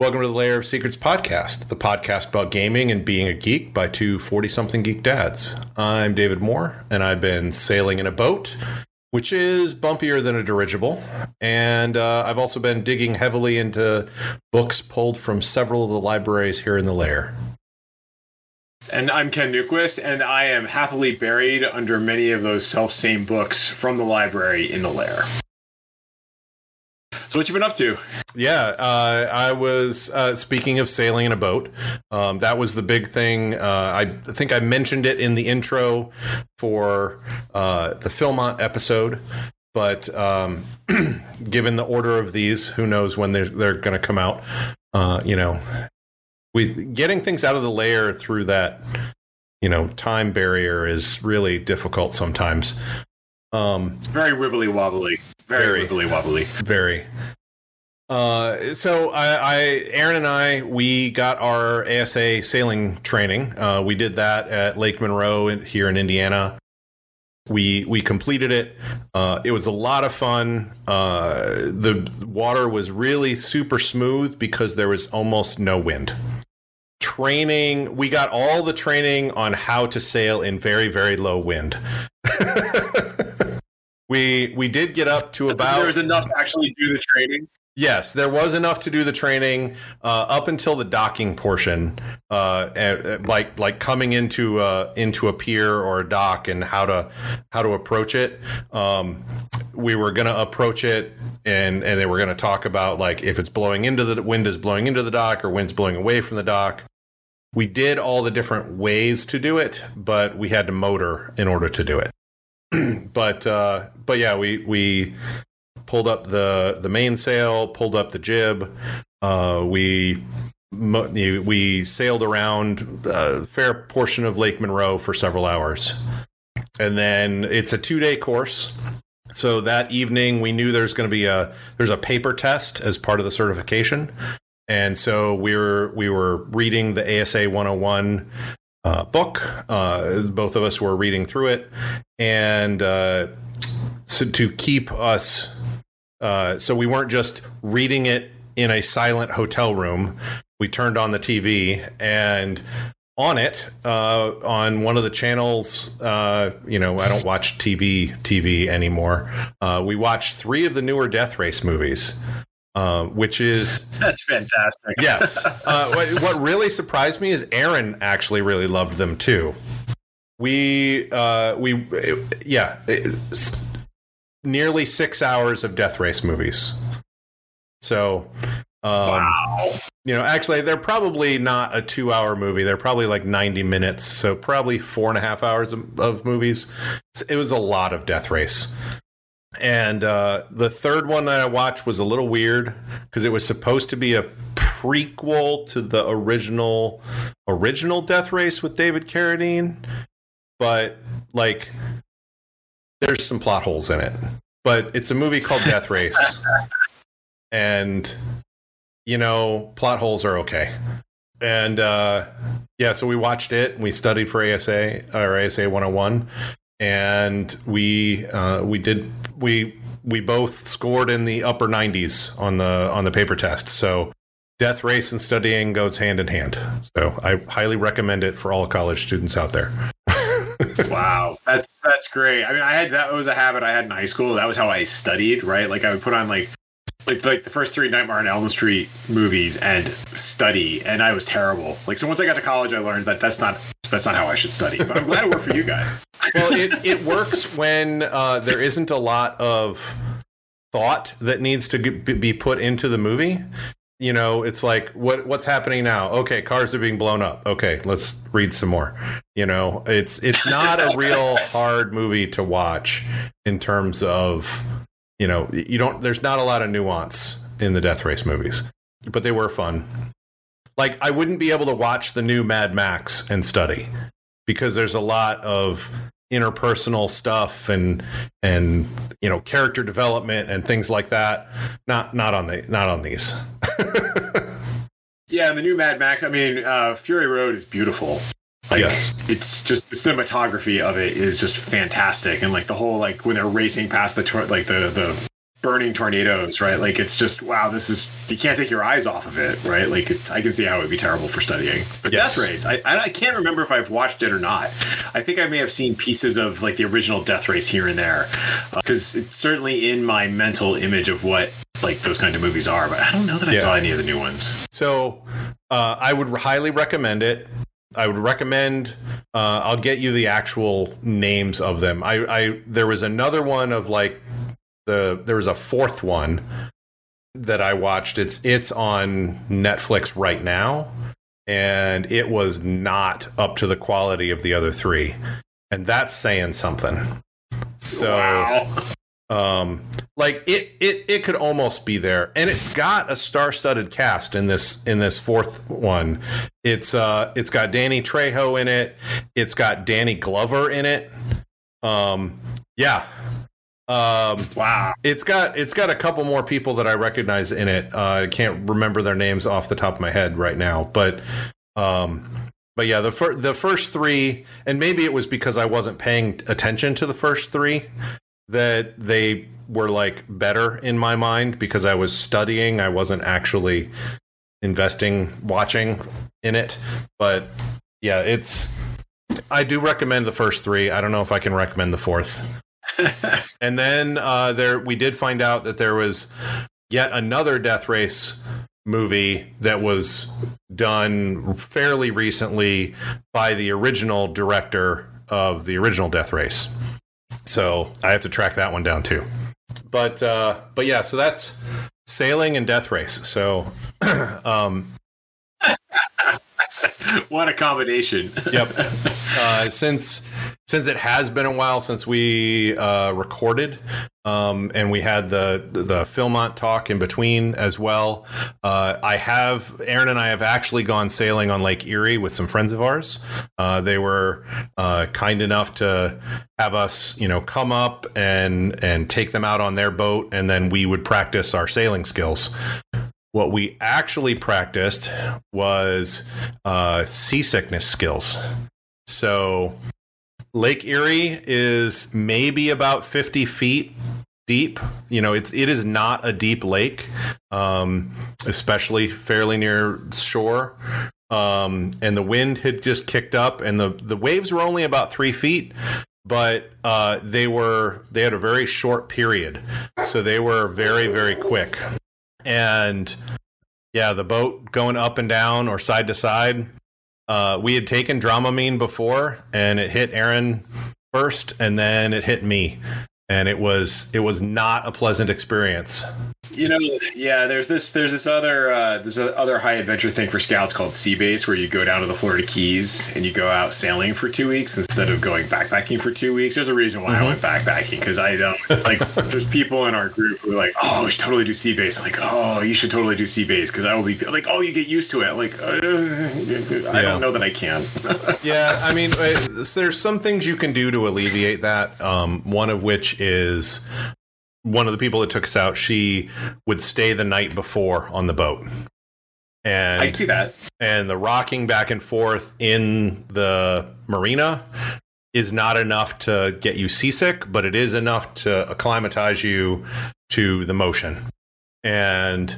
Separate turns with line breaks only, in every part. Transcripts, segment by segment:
Welcome to the Lair of Secrets podcast, the podcast about gaming and being a geek by two 40 something geek dads. I'm David Moore, and I've been sailing in a boat, which is bumpier than a dirigible. And uh, I've also been digging heavily into books pulled from several of the libraries here in the Lair.
And I'm Ken Newquist, and I am happily buried under many of those self same books from the library in the lair. So what you been up to?
Yeah, uh, I was uh, speaking of sailing in a boat. Um, that was the big thing. Uh, I think I mentioned it in the intro for uh, the Philmont episode, but um, given the order of these, who knows when they're they're going to come out? Uh, you know, we getting things out of the lair through that you know time barrier is really difficult sometimes.
Um, it's very wibbly wobbly. Very, very wobbly.
Very. Uh, so I, I, Aaron and I, we got our ASA sailing training. Uh, we did that at Lake Monroe in, here in Indiana. We we completed it. Uh, it was a lot of fun. Uh, the water was really super smooth because there was almost no wind. Training, we got all the training on how to sail in very very low wind. we we did get up to about
there was enough to actually do the training
Yes, there was enough to do the training uh, up until the docking portion, uh, like like coming into uh, into a pier or a dock and how to how to approach it. Um, we were going to approach it, and and they were going to talk about like if it's blowing into the wind is blowing into the dock or wind's blowing away from the dock. We did all the different ways to do it, but we had to motor in order to do it. but uh, but yeah, we we pulled up the the mainsail, pulled up the jib. Uh, we we sailed around a fair portion of Lake Monroe for several hours, and then it's a two day course. So that evening, we knew there's going to be a there's a paper test as part of the certification, and so we were we were reading the ASA 101 uh, book. Uh, both of us were reading through it, and uh, so to keep us uh, so we weren't just reading it in a silent hotel room. We turned on the TV and on it uh, on one of the channels. Uh, you know, I don't watch TV TV anymore. We watched three of the newer Death Race movies. Uh, which is
that's fantastic.
yes. Uh, what, what, really surprised me is Aaron actually really loved them too. We uh, we yeah. It, nearly six hours of Death Race movies. So, um, wow. You know, actually, they're probably not a two-hour movie. They're probably like ninety minutes, so probably four and a half hours of, of movies. It was a lot of Death Race. And uh, the third one that I watched was a little weird because it was supposed to be a prequel to the original original Death Race with David Carradine, but like there's some plot holes in it, but it's a movie called Death Race, and you know plot holes are okay. And uh, yeah, so we watched it. We studied for ASA or ASA 101, and we uh, we did we we both scored in the upper 90s on the on the paper test. So death race and studying goes hand in hand. So I highly recommend it for all college students out there
wow, that's that's great. I mean, I had that was a habit I had in high school. That was how I studied, right? Like I would put on like like like the first three Nightmare on Elm Street movies and study, and I was terrible. Like so, once I got to college, I learned that that's not that's not how I should study. But I'm glad it worked for you guys.
well, it it works when uh, there isn't a lot of thought that needs to be put into the movie you know it's like what what's happening now okay cars are being blown up okay let's read some more you know it's it's not a real hard movie to watch in terms of you know you don't there's not a lot of nuance in the death race movies but they were fun. Like i wouldn't be able to watch the new mad max and study because there's a lot of interpersonal stuff and and you know character development and things like that. Not not on the not on these.
Yeah and the new mad max i mean uh fury road is beautiful like, yes it's just the cinematography of it is just fantastic and like the whole like when they're racing past the like the the burning tornadoes, right? Like it's just wow, this is you can't take your eyes off of it, right? Like it's, I can see how it would be terrible for studying. But
Yes.
Death Race, I, I can't remember if I've watched it or not. I think I may have seen pieces of like the original Death Race here and there, because it's certainly in my mental image of what like those kind of movies are. But I don't know that I
Yeah.
saw any of the new ones.
So uh, I would highly recommend it. I would recommend. Uh, I'll get you the actual names of them. I, I there was another one of like the there was a fourth one that I watched. It's it's on Netflix right now, and it was not up to the quality of the other three, and that's saying something. So
wow.
Um like it it it could almost be there. And it's got a star-studded cast in this in this fourth one. It's uh it's got danny trejo in it. It's got danny glover in it. Um yeah. Um
Wow.
it's got it's got a couple more people that i recognize in it. Uh, i can't remember their names off the top of my head right now but um but yeah the fir- the first three and maybe it was because i wasn't paying attention to the first three that they were like better in my mind because I was studying. I wasn't actually investing, watching in it. But yeah, it's. I do recommend the first three. I don't know if I can recommend the fourth. and then uh, there, we did find out that there was yet another Death Race movie that was done fairly recently by the original director of the original Death Race. So I have to track that one down too. But uh, but yeah, so that's sailing and death race. So um,
what a combination.
yep. Uh, since since it has been a while since we uh, recorded, um, and we had the the Philmont talk in between as well. Uh, I have Aaron and I have actually gone sailing on Lake Erie with some friends of ours. Uh, they were uh, kind enough to have us, you know, come up and and take them out on their boat, and then we would practice our sailing skills. What we actually practiced was uh, seasickness skills. So Lake Erie is maybe about 50 feet deep. You know, it's it is not a deep lake, um, especially fairly near shore. Um, and the wind had just kicked up, and the the waves were only about three feet, but uh, they were they had a very short period, so they were very very quick. And yeah, the boat going up and down or side to side uh, we had taken Dramamine before, and it hit Aaron first, and then it hit me, and it was it was not a pleasant experience.
You know, yeah. There's this. There's this other. Uh, there's a other high adventure thing for scouts called Sea Base, where you go down to the Florida Keys and you go out sailing for two weeks instead of going backpacking for two weeks. There's a reason why I went backpacking because I don't like. there's people in our group who are like, "Oh, we should totally do Sea Base." Like, "Oh, you should totally do Sea Base," because I will be like, "Oh, you get used to it." Like, uh, I
Yeah.
don't know that I can.
Yeah, I mean, uh, there's some things you can do to alleviate that. Um, one of which is one of the people that took us out. She would stay the night before on the boat, and
I see that.
and the rocking back and forth in the marina is not enough to get you seasick, but it is enough to acclimatize you to the motion. And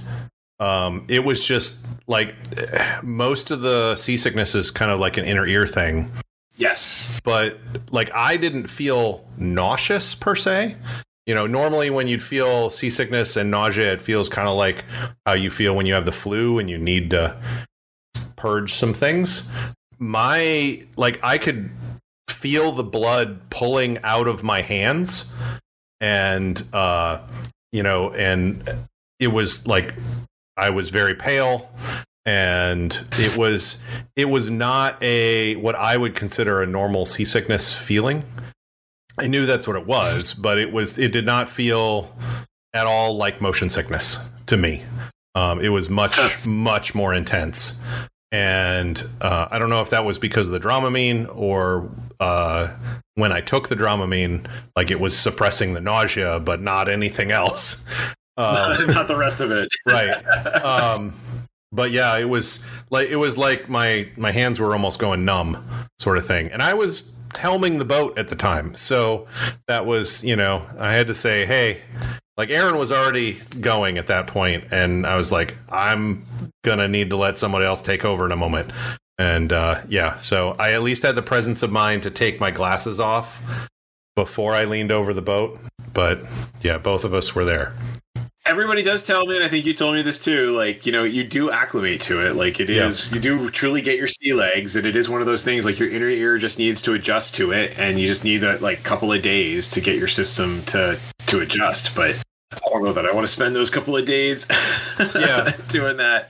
um, it was just like most of the seasickness is kind of like an inner ear thing,
Yes.
but like I didn't feel nauseous per se. You know, normally when you'd feel seasickness and nausea, it feels kind of like how you feel when you have the flu and you need to purge some things. My like I could feel the blood pulling out of my hands and uh you know and it was like I was very pale and it was it was not a what I would consider a normal seasickness feeling. I knew that's what it was, but it was it did not feel at all like motion sickness to me. Um, it was much much more intense, and uh, I don't know if that was because of the Dramamine or uh, when I took the Dramamine, like it was suppressing the nausea, but not anything else. Uh,
Not the rest of it.
right um but yeah it was like it was like my my hands were almost going numb sort of thing and i was helming the boat at the time so that was you know i had to say hey like Aaron was already going at that point, and I was like, I'm gonna need to let somebody else take over in a moment. And uh, yeah, so I at least had the presence of mind to take my glasses off before I leaned over the boat. But yeah, both of us were there.
Everybody does tell me, and I think you told me this too. Like, you know, you do acclimate to it. Like, it is, yeah. you do truly get your sea legs, and it is one of those things. Like, your inner ear just needs to adjust to it, and you just need that like a couple of days to get your system to to adjust. But I don't know that I want to spend those couple of days, yeah, doing that.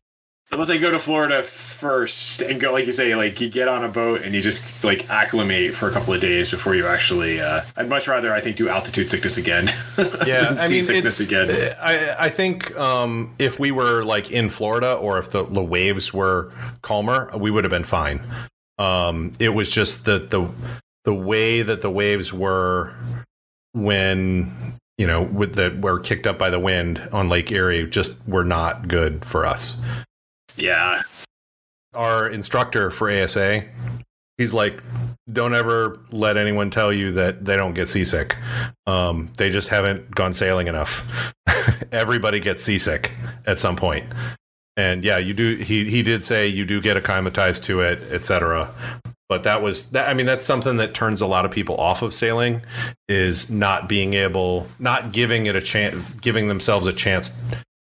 Unless I go to Florida first and go, like you say, like you get on a boat and you just like acclimate for a couple of days before you actually. Uh, I'd much rather, I think, do altitude sickness again.
Yeah, I mean, sickness again. I I think um, if we were like in Florida or if the, the waves were calmer, we would have been fine. Um, it was just that the the way that the waves were when you know with the were kicked up by the wind on Lake Erie just were not good for us.
Yeah.
Our instructor for ASA, he's like, don't ever let anyone tell you that they don't get seasick. Um, they just haven't gone sailing enough. Everybody gets seasick at some point. And yeah, you do. He he did say you do get acclimatized to it, etc. But that was that. I mean, that's something that turns a lot of people off of sailing is not being able, not giving it a chance, giving themselves a chance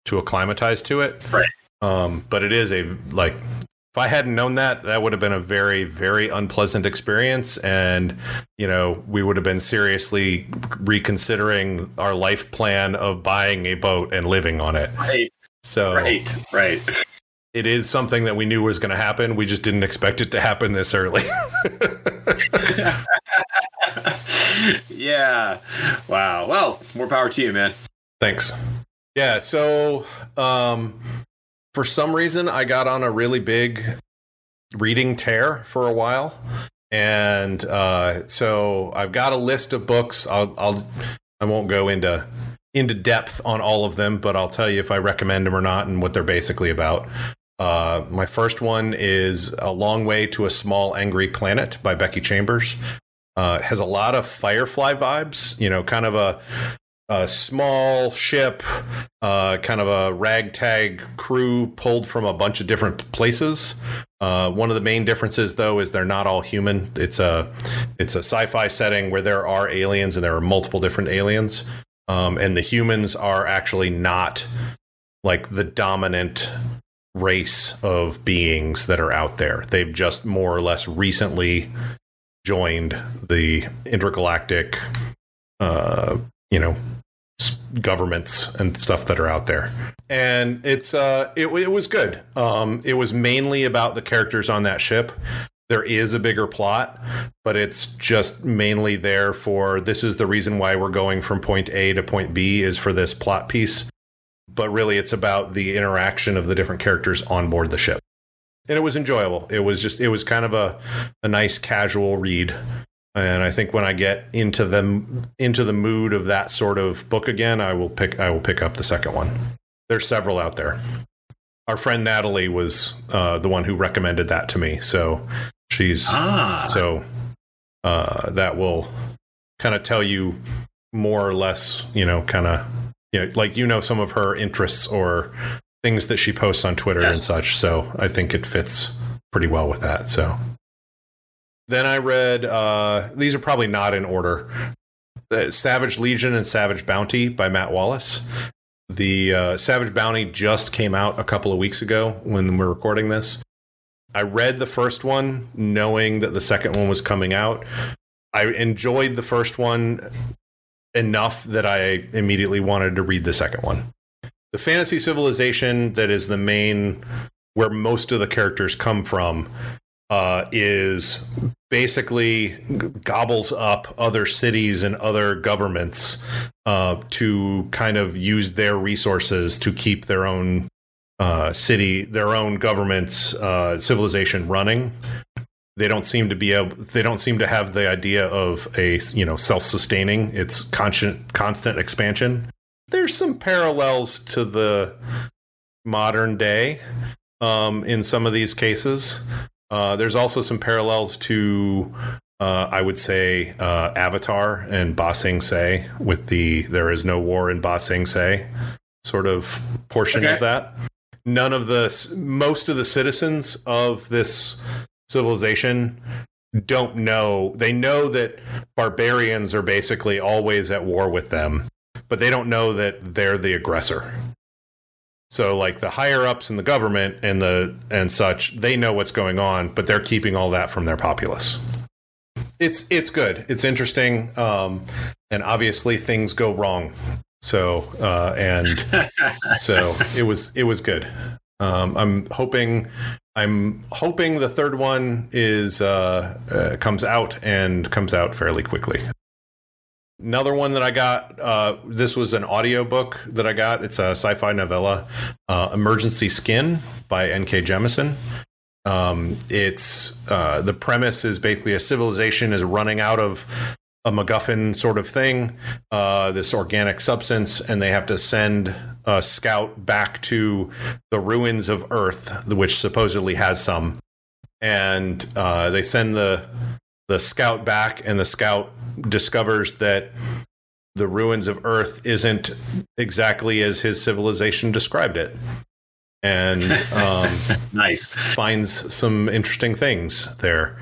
to acclimatize to it.
Right.
Um, but it is a like if I hadn't known that, that would have been a very, very unpleasant experience. And, you know, we would have been seriously reconsidering our life plan of buying a boat and living on it.
Right.
So,
right, right.
It is something that we knew was going to happen. We just didn't expect it to happen this early.
yeah. Wow. Well, more power to you, man.
Thanks. Yeah. So, um, for some reason, I got on a really big reading tear for a while. And uh, so I've got a list of books. I'll, I'll I won't go into into depth on all of them, but I'll tell you if I recommend them or not and what they're basically about. Uh, my first one is A Long Way to a Small Angry Planet by Becky Chambers. Uh, has a lot of Firefly vibes, you know, kind of a a small ship, uh, kind of a ragtag crew pulled from a bunch of different places. Uh, one of the main differences, though, is they're not all human. It's a it's a sci-fi setting where there are aliens and there are multiple different aliens, um, and the humans are actually not like the dominant race of beings that are out there. They've just more or less recently joined the intergalactic uh, you know governments and stuff that are out there. And it's uh it, it was good. Um it was mainly about the characters on that ship. There is a bigger plot but it's just mainly there for this is the reason why we're going from point a to point b is for this plot piece. But really it's about the interaction of the different characters on board the ship. And it was enjoyable. It was just it was kind of a a nice casual read and I think when I get into them into the mood of that sort of book again, I will pick I will pick up the second one. There's several out there. Our friend Natalie was uh, the one who recommended that to me, so she's ah. so uh, that will kind of tell you more or less, you know, kind of you know, like you know some of her interests or things that she posts on Twitter yes. and such. So I think it fits pretty well with that. So then I read, uh, these are probably not in order Savage Legion and Savage Bounty by Matt Wallace. The uh, Savage Bounty just came out a couple of weeks ago when we're recording this. I read the first one knowing that the second one was coming out. I enjoyed the first one enough that I immediately wanted to read the second one. The fantasy civilization that is the main where most of the characters come from uh, is basically gobbles up other cities and other governments uh, to kind of use their resources to keep their own uh, city, their own government's uh, civilization running. They don't seem to be able. They don't seem to have the idea of a you know self-sustaining. It's constant constant expansion. There's some parallels to the modern day um, in some of these cases. Uh, there's also some parallels to Uh, I would say uh, Avatar and Ba Sing Se with the "There is no war in Ba Sing Se" sort of portion
Okay.
of that. None of the most of the citizens of this civilization don't know. They know that barbarians are basically always at war with them, but they don't know that they're the aggressor. So like the higher ups in the government and the and such, they know what's going on, but they're keeping all that from their populace. It's it's good. It's interesting. Um, and obviously things go wrong. So uh, and so it was it was good. Um, I'm hoping I'm hoping the third one is uh, uh, comes out and comes out fairly quickly. Another one that I got. Uh, this was an audiobook that I got. It's a sci-fi novella, uh, "Emergency Skin" by N.K. Jemisin. Um, it's uh, the premise is basically a civilization is running out of a MacGuffin sort of thing, uh, this organic substance, and they have to send a scout back to the ruins of Earth, which supposedly has some. And uh, they send the the scout back, and the scout discovers that the ruins of Earth isn't exactly as his civilization described it, and um,
nice.
finds some interesting things there.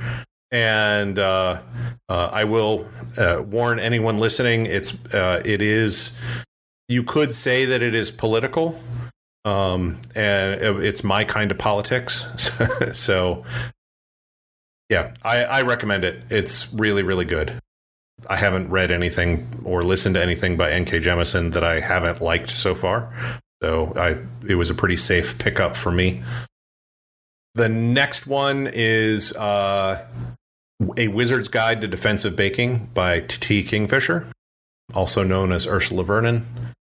And uh, uh, I will uh, warn anyone listening: it's uh, it is. You could say that it is political, um, and it's my kind of politics. so, yeah, I, I recommend it. It's really, really good. I haven't read anything or listened to anything by N.K. Jemisin that I haven't liked so far. So I, it was a pretty safe pickup for me. The next one is uh, A Wizard's Guide to Defensive Baking by T. Kingfisher, also known as Ursula Vernon.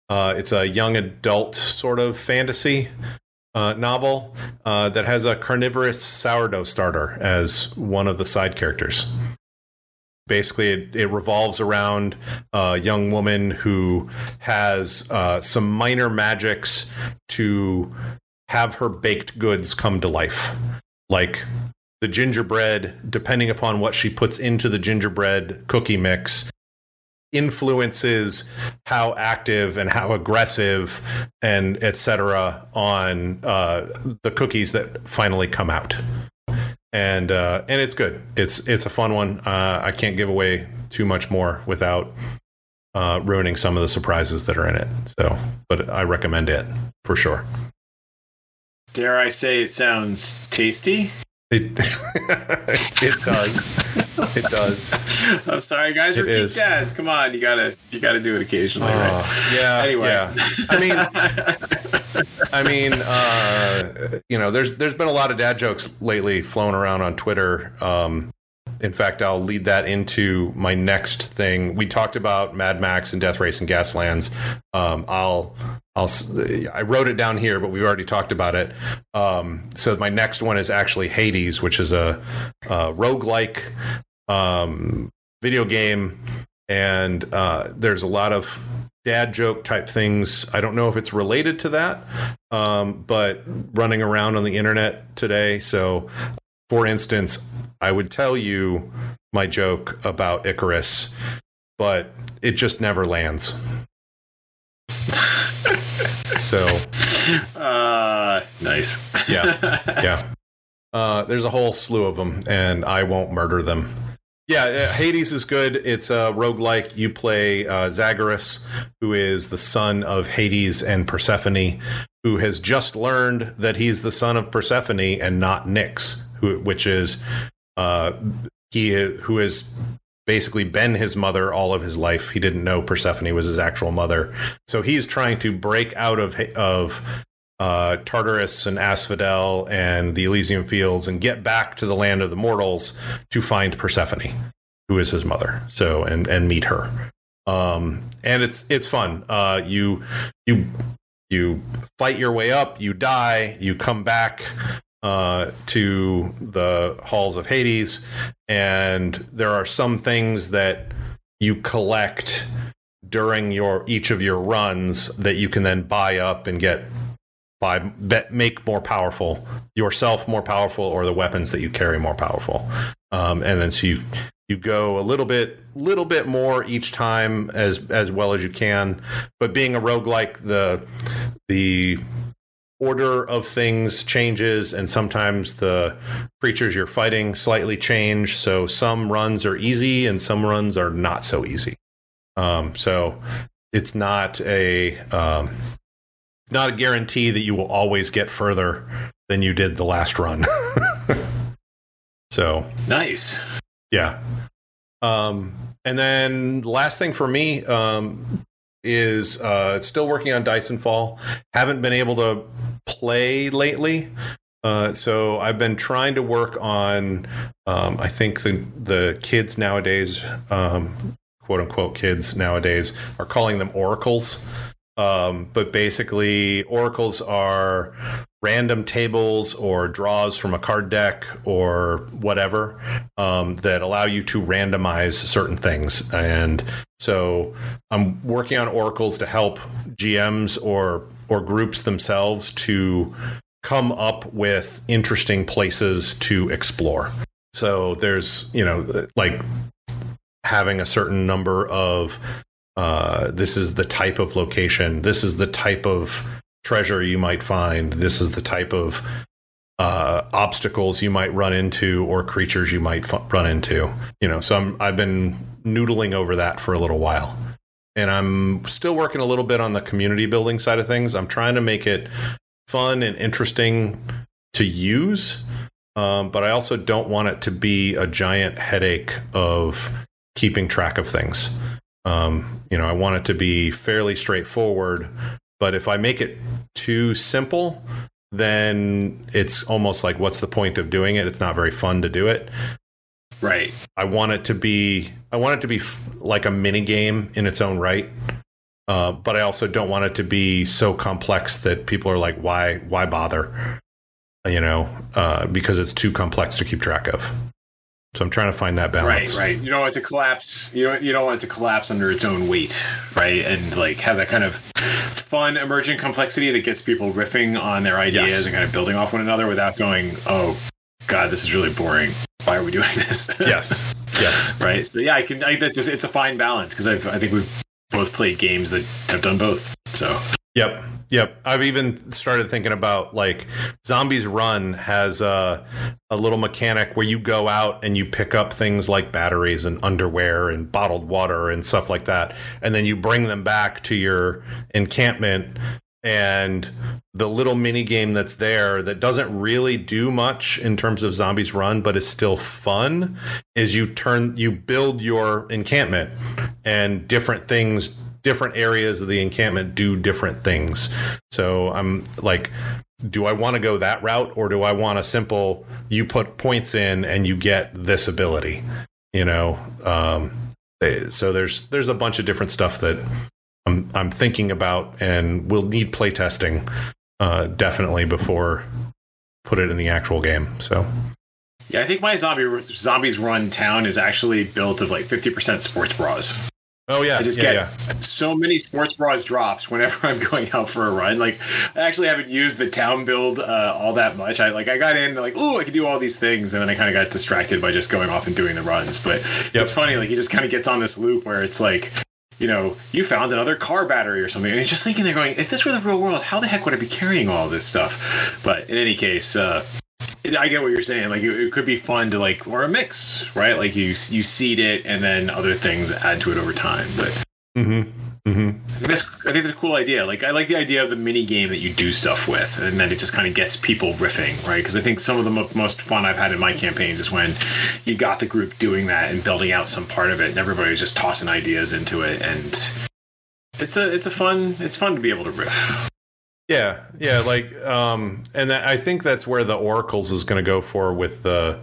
Uh, it's a young adult sort of fantasy uh, novel uh, that has a carnivorous sourdough starter as one of the side characters. Basically, it, it revolves around a young woman who has uh, some minor magics to have her baked goods come to life. Like the gingerbread, depending upon what she puts into the gingerbread cookie mix, influences how active and how aggressive and etc. on uh, the cookies that finally come out. And uh, and it's good. It's it's a fun one. Uh, I can't give away too much more without uh, ruining some of the surprises that are in it. So, but I recommend it for sure.
Dare I say it sounds tasty?
It it does. It does.
I'm sorry, guys.
It is.
dads. Come on, you gotta you gotta do it occasionally, right?
Uh, yeah.
Anyway.
Yeah. I mean, I mean, uh, you know, there's there's been a lot of dad jokes lately flown around on Twitter. Um, in fact, I'll lead that into my next thing. We talked about Mad Max and Death Race and Gaslands. Um, I'll I'll I wrote it down here, but we've already talked about it. Um, so my next one is actually Hades, which is a, a roguelike um, video game, and uh, there's a lot of dad joke type things. I don't know if it's related to that, um, but running around on the internet today. So, for instance, I would tell you my joke about Icarus, but it just never lands. So,
uh, nice.
yeah, yeah. Uh, there's a whole slew of them, and I won't murder them. Yeah, uh, Hades is good. It's a roguelike. You play uh, who is the son of Hades and Persephone, who has just learned that he's the son of Persephone and not Nyx, who, which is uh, he who has basically been his mother all of his life. He didn't know Persephone was his actual mother, so he's trying to break out of of uh, Tartarus and Asphodel and the Elysium Fields and get back to the land of the mortals to find Persephone, who is his mother. So and and meet her. Um, and it's it's fun. Uh, you you you fight your way up. You die. You come back uh, to the halls of Hades, and there are some things that you collect during your each of your runs that you can then buy up and get by that make more powerful yourself more powerful or the weapons that you carry more powerful. Um, and then so you you go a little bit little bit more each time as as well as you can. But being a roguelike the the order of things changes and sometimes the creatures you're fighting slightly change. So some runs are easy and some runs are not so easy. Um, so it's not a um, not a guarantee that you will always get further than you did the last run. So
nice.
Yeah. Um, and then last thing for me um, is uh, still working on Dyson Fall. Haven't been able to play lately. Uh, so I've been trying to work on. Um, I think the the kids nowadays, um, quote unquote kids nowadays, are calling them oracles. Um, but basically, oracles are random tables or draws from a card deck or whatever um, that allow you to randomize certain things. And so I'm working on oracles to help GMs or or groups themselves to come up with interesting places to explore. So there's, you know, like having a certain number of uh, this is the type of location, this is the type of treasure you might find, this is the type of uh, obstacles you might run into or creatures you might f- run into. You know, so I'm, I've been noodling over that for a little while. And I'm still working a little bit on the community building side of things. I'm trying to make it fun and interesting to use, um, but I also don't want it to be a giant headache of keeping track of things. Um, you know, I want it to be fairly straightforward, but if I make it too simple, then it's almost like what's the point of doing it? It's not very fun to do it.
Right.
I want it to be I want it to be f- like a mini game in its own right. Uh, but I also don't want it to be so complex that people are like, why why bother? You know, uh, because it's too complex to keep track of. So I'm trying to find that balance.
Right, right. You don't want it to collapse. You don't you don't want it to collapse under its own weight, right? And like have that kind of fun emergent complexity that gets people riffing on their ideas
Yes.
and kind of building off one another without going, "Oh, God, this is really boring. Why are we doing this?"
Yes. Yes.
right. So yeah, I can. I, that's just, it's a fine balance because I think we've both played games that have done both. So
Yep. Yep. I've even started thinking about like Zombies Run has a, a little mechanic where you go out and you pick up things like batteries and underwear and bottled water and stuff like that. And then you bring them back to your encampment. And the little mini game that's there that doesn't really do much in terms of Zombies Run, but is still fun, is you turn, you build your encampment and different things different areas of the encampment do different things. So I'm like, do I want to go that route or do I want a simple you put points in and you get this ability? You know, um, eh, so there's there's a bunch of different stuff that I'm I'm thinking about and we'll need playtesting uh, definitely before put it in the actual game. So
yeah, I think my zombie zombies run town is actually built of like fifty percent sports bras.
Oh yeah,
I just
yeah,
get
yeah.
so many sports bras drops whenever I'm going out for a run. Like, I actually haven't used the town build uh, all that much. I like I got in like, oh, I could do all these things, and then I kind of got distracted by just going off and doing the runs. But
Yep.
it's funny, like he just kind of gets on this loop where it's like. You know, you found another car battery or something, and you're just thinking they're going, if this were the real world, how the heck would I be carrying all this stuff? But in any case, uh, I get what you're saying. Like, it, it could be fun to like, or a mix, right? Like you you seed it, and then other things add to it over time. But
Mm-hmm. Mm-hmm.
I think, that's, I think that's a cool idea. Like I like the idea of the mini game that you do stuff with, and then it just kind of gets people riffing, right? Because I think some of the mo- most fun I've had in my campaigns is when you got the group doing that and building out some part of it, and everybody was just tossing ideas into it, and it's a it's a fun it's fun to be able to riff.
Yeah, yeah, like um and that, I think that's where the oracles is going to go for with the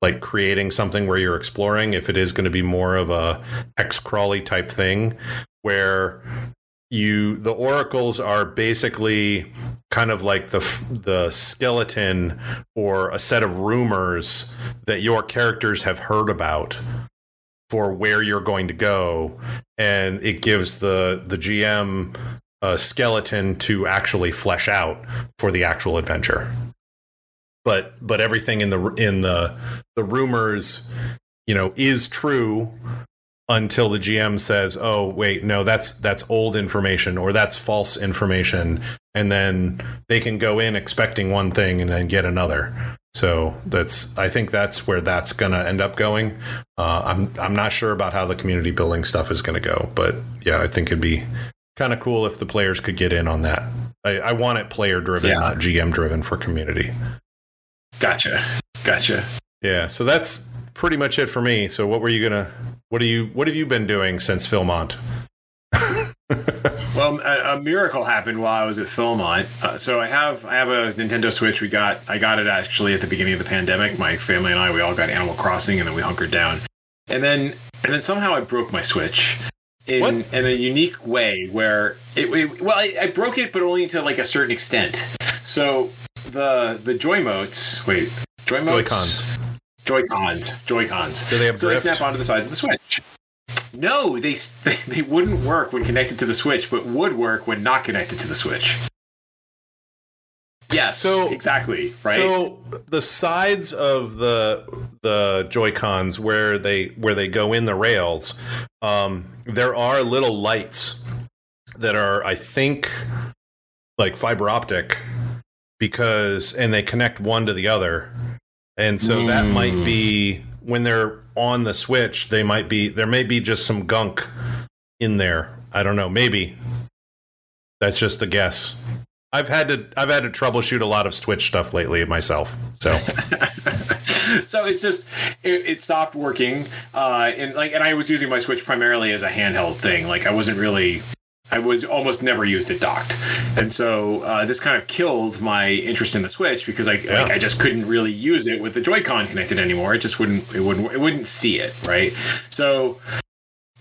like creating something where you're exploring if it is going to be more of a hex crawly type thing where you the oracles are basically kind of like the the skeleton or a set of rumors that your characters have heard about for where you're going to go. And it gives the the GM a skeleton to actually flesh out for the actual adventure. But but everything in the in the the rumors you know, is true until the GM says, "Oh, wait, no, that's that's old information or that's false information," and then they can go in expecting one thing and then get another. So that's I think that's where that's going to end up going. Uh, I'm I'm not sure about how the community building stuff is going to go, but yeah, I think it'd be kind of cool if the players could get in on that. I, I want it player driven,
Yeah.
not GM driven for community.
Gotcha. Gotcha.
Yeah, so that's pretty much it for me. So what were you gonna? What are you? What have you been doing since Philmont?
Well, a, a miracle happened while I was at Philmont. Uh, so I have I have a Nintendo Switch. We got I got it actually at the beginning of the pandemic. My family and I we all got Animal Crossing, and then we hunkered down. And then and then somehow I broke my Switch in
What?
in a unique way where it, it well I, I broke it, but only to like a certain extent. So the the Joy-Motes wait Joy-Motes
Joy-Cons.
Joy-Cons Joy-Cons.
Do they have
So they snap onto the sides of the Switch. No, they, they they wouldn't work when connected to the Switch, but would work when not connected to the Switch. Yes,
So-
exactly right.
So the sides of the the Joy Cons where they where they go in the rails, um, there are little lights that are, I think, like fiber optic, because and they connect one to the other, and so that
Mm.
might be when they're on the Switch. They might be there may be just some gunk in there. I don't know. Maybe that's just a guess. I've had to I've had to troubleshoot a lot of Switch stuff lately myself. So
so it's just it, it stopped working, uh, and like and I was using my Switch primarily as a handheld thing. Like I wasn't really. I was almost never used it docked, and so uh, this kind of killed my interest in the Switch because I
Yeah.
like I just couldn't really use it with the Joy-Con connected anymore. It just wouldn't it wouldn't it wouldn't see it right. So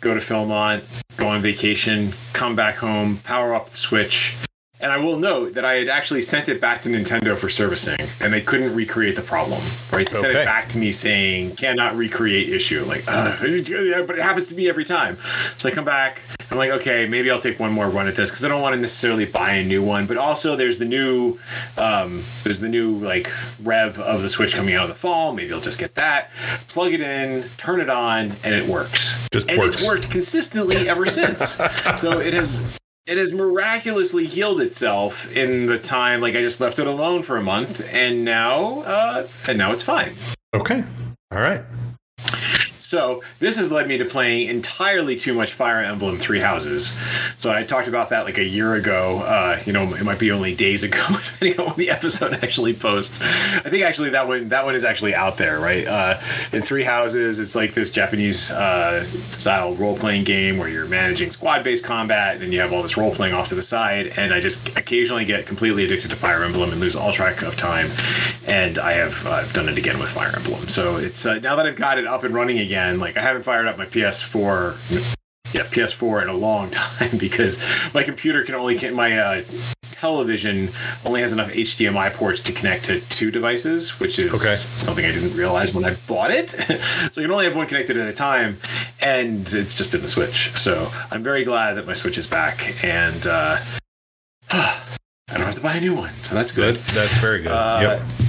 go to Philmont, go on vacation, come back home, power up the Switch. And I will note that I had actually sent it back to Nintendo for servicing, and they couldn't recreate the problem. Right? They sent it back to me saying cannot recreate issue. Like, "Ugh, yeah, but it happens to me every time. So I come back. I'm like, okay, maybe I'll take one more run at this because I don't want to necessarily buy a new one. But also, there's the new, um, there's the new like rev of the Switch coming out in the fall. Maybe I'll just get that, plug it in, turn it on, and it works
just
and
works.
it's worked consistently ever since. so it has it has miraculously healed itself in the time like I just left it alone for a month, and now uh, and now it's fine.
Okay. All right.
So this has led me to playing entirely too much Fire Emblem Three Houses. So I talked about that like a year ago. Uh, you know, it might be only days ago, depending on when the episode actually posts. I think actually that one that one is actually out there, right? Uh, in Three Houses, it's like this Japanese uh, style role playing game where you're managing squad based combat, and then you have all this role playing off to the side. And I just occasionally get completely addicted to Fire Emblem and lose all track of time. And I have uh, done it again with Fire Emblem. So it's uh, now that I've got it up and running again. And like I haven't fired up my PS4 yeah ps4 in a long time because my computer can only can my uh, television only has enough hdmi ports to connect to two devices which is
Okay.
something i didn't realize when i bought it so you can only have one connected at a time and it's just been the switch so i'm very glad that my switch is back and uh, i don't have to buy a new one so that's good
Good. That's very good.
uh,
yep.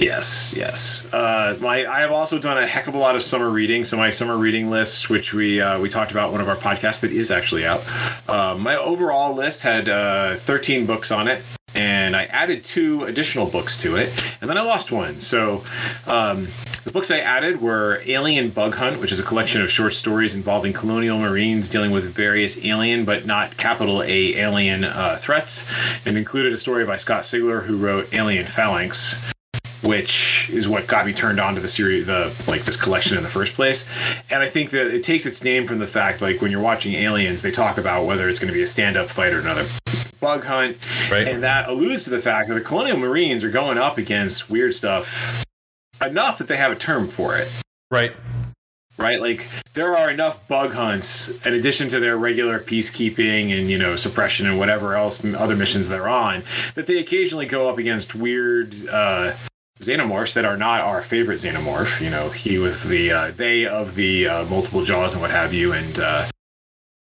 Yes, yes. Uh, my I have also done a heck of a lot of summer reading. So my summer reading list, which we uh, we talked about one of our podcasts that is actually out. Uh, my overall list had uh, 13 books on it, and I added two additional books to it, and then I lost one. So um, the books I added were Alien Bug Hunt, which is a collection of short stories involving colonial marines dealing with various alien but not capital A alien uh, threats, and included a story by Scott Sigler who wrote Alien Phalanx which is what got me turned on to the series the like this collection in the first place and i think that it takes its name from the fact like when you're watching aliens they talk about whether it's going to be a stand-up fight or another bug hunt
Right.
and that alludes to the fact that the colonial marines are going up against weird stuff enough that they have a term for it
right.
right? Like there are enough bug hunts in addition to their regular peacekeeping and you know suppression and whatever else other missions they're on that they occasionally go up against weird uh xenomorphs that are not our favorite xenomorph you know he with the uh, they of the uh, multiple jaws and what have you and uh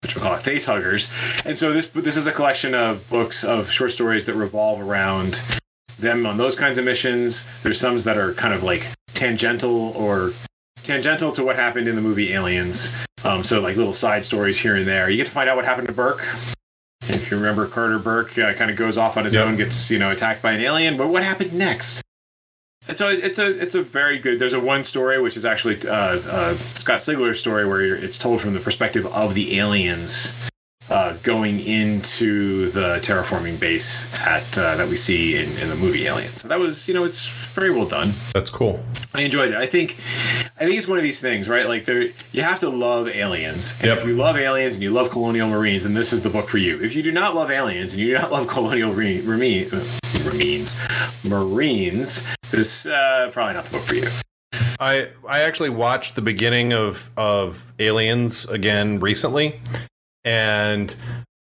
which we call it face huggers and so this this is a collection of books of short stories that revolve around them on those kinds of missions there's some that are kind of like tangential or tangential to what happened in the movie Aliens. Um, so like little side stories here and there. You get to find out what happened to Burke. If you remember, Carter Burke uh, kind of goes off on his
Yep.
own, gets you know attacked by an alien. But what happened next? And so it's a it's a very good. There's a one story which is actually uh, uh, Scott Sigler's story where it's told from the perspective of the aliens uh, going into the terraforming base at uh, that we see in, in the movie Aliens. So that was you know it's very well done.
That's cool.
I enjoyed it. I think, I think it's one of these things, right? Like there, you have to love aliens. And
Yep.
if you love aliens and you love colonial marines, then this is the book for you. If you do not love aliens and you do not love colonial uh, marines, marines, this uh, probably not the book for you.
I I actually watched the beginning of of Aliens again recently, and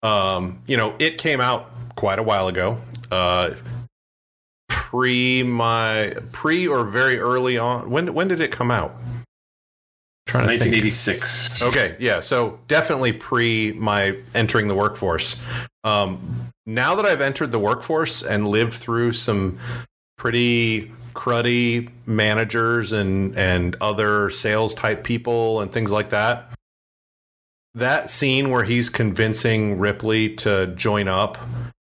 um, you know, it came out quite a while ago. Uh, pre my pre or very early on. When when did it come out? trying to think.
1986.
Okay, yeah. So definitely pre my entering the workforce. Um, now that I've entered the workforce and lived through some pretty cruddy managers and and other sales type people and things like that, that scene where he's convincing Ripley to join up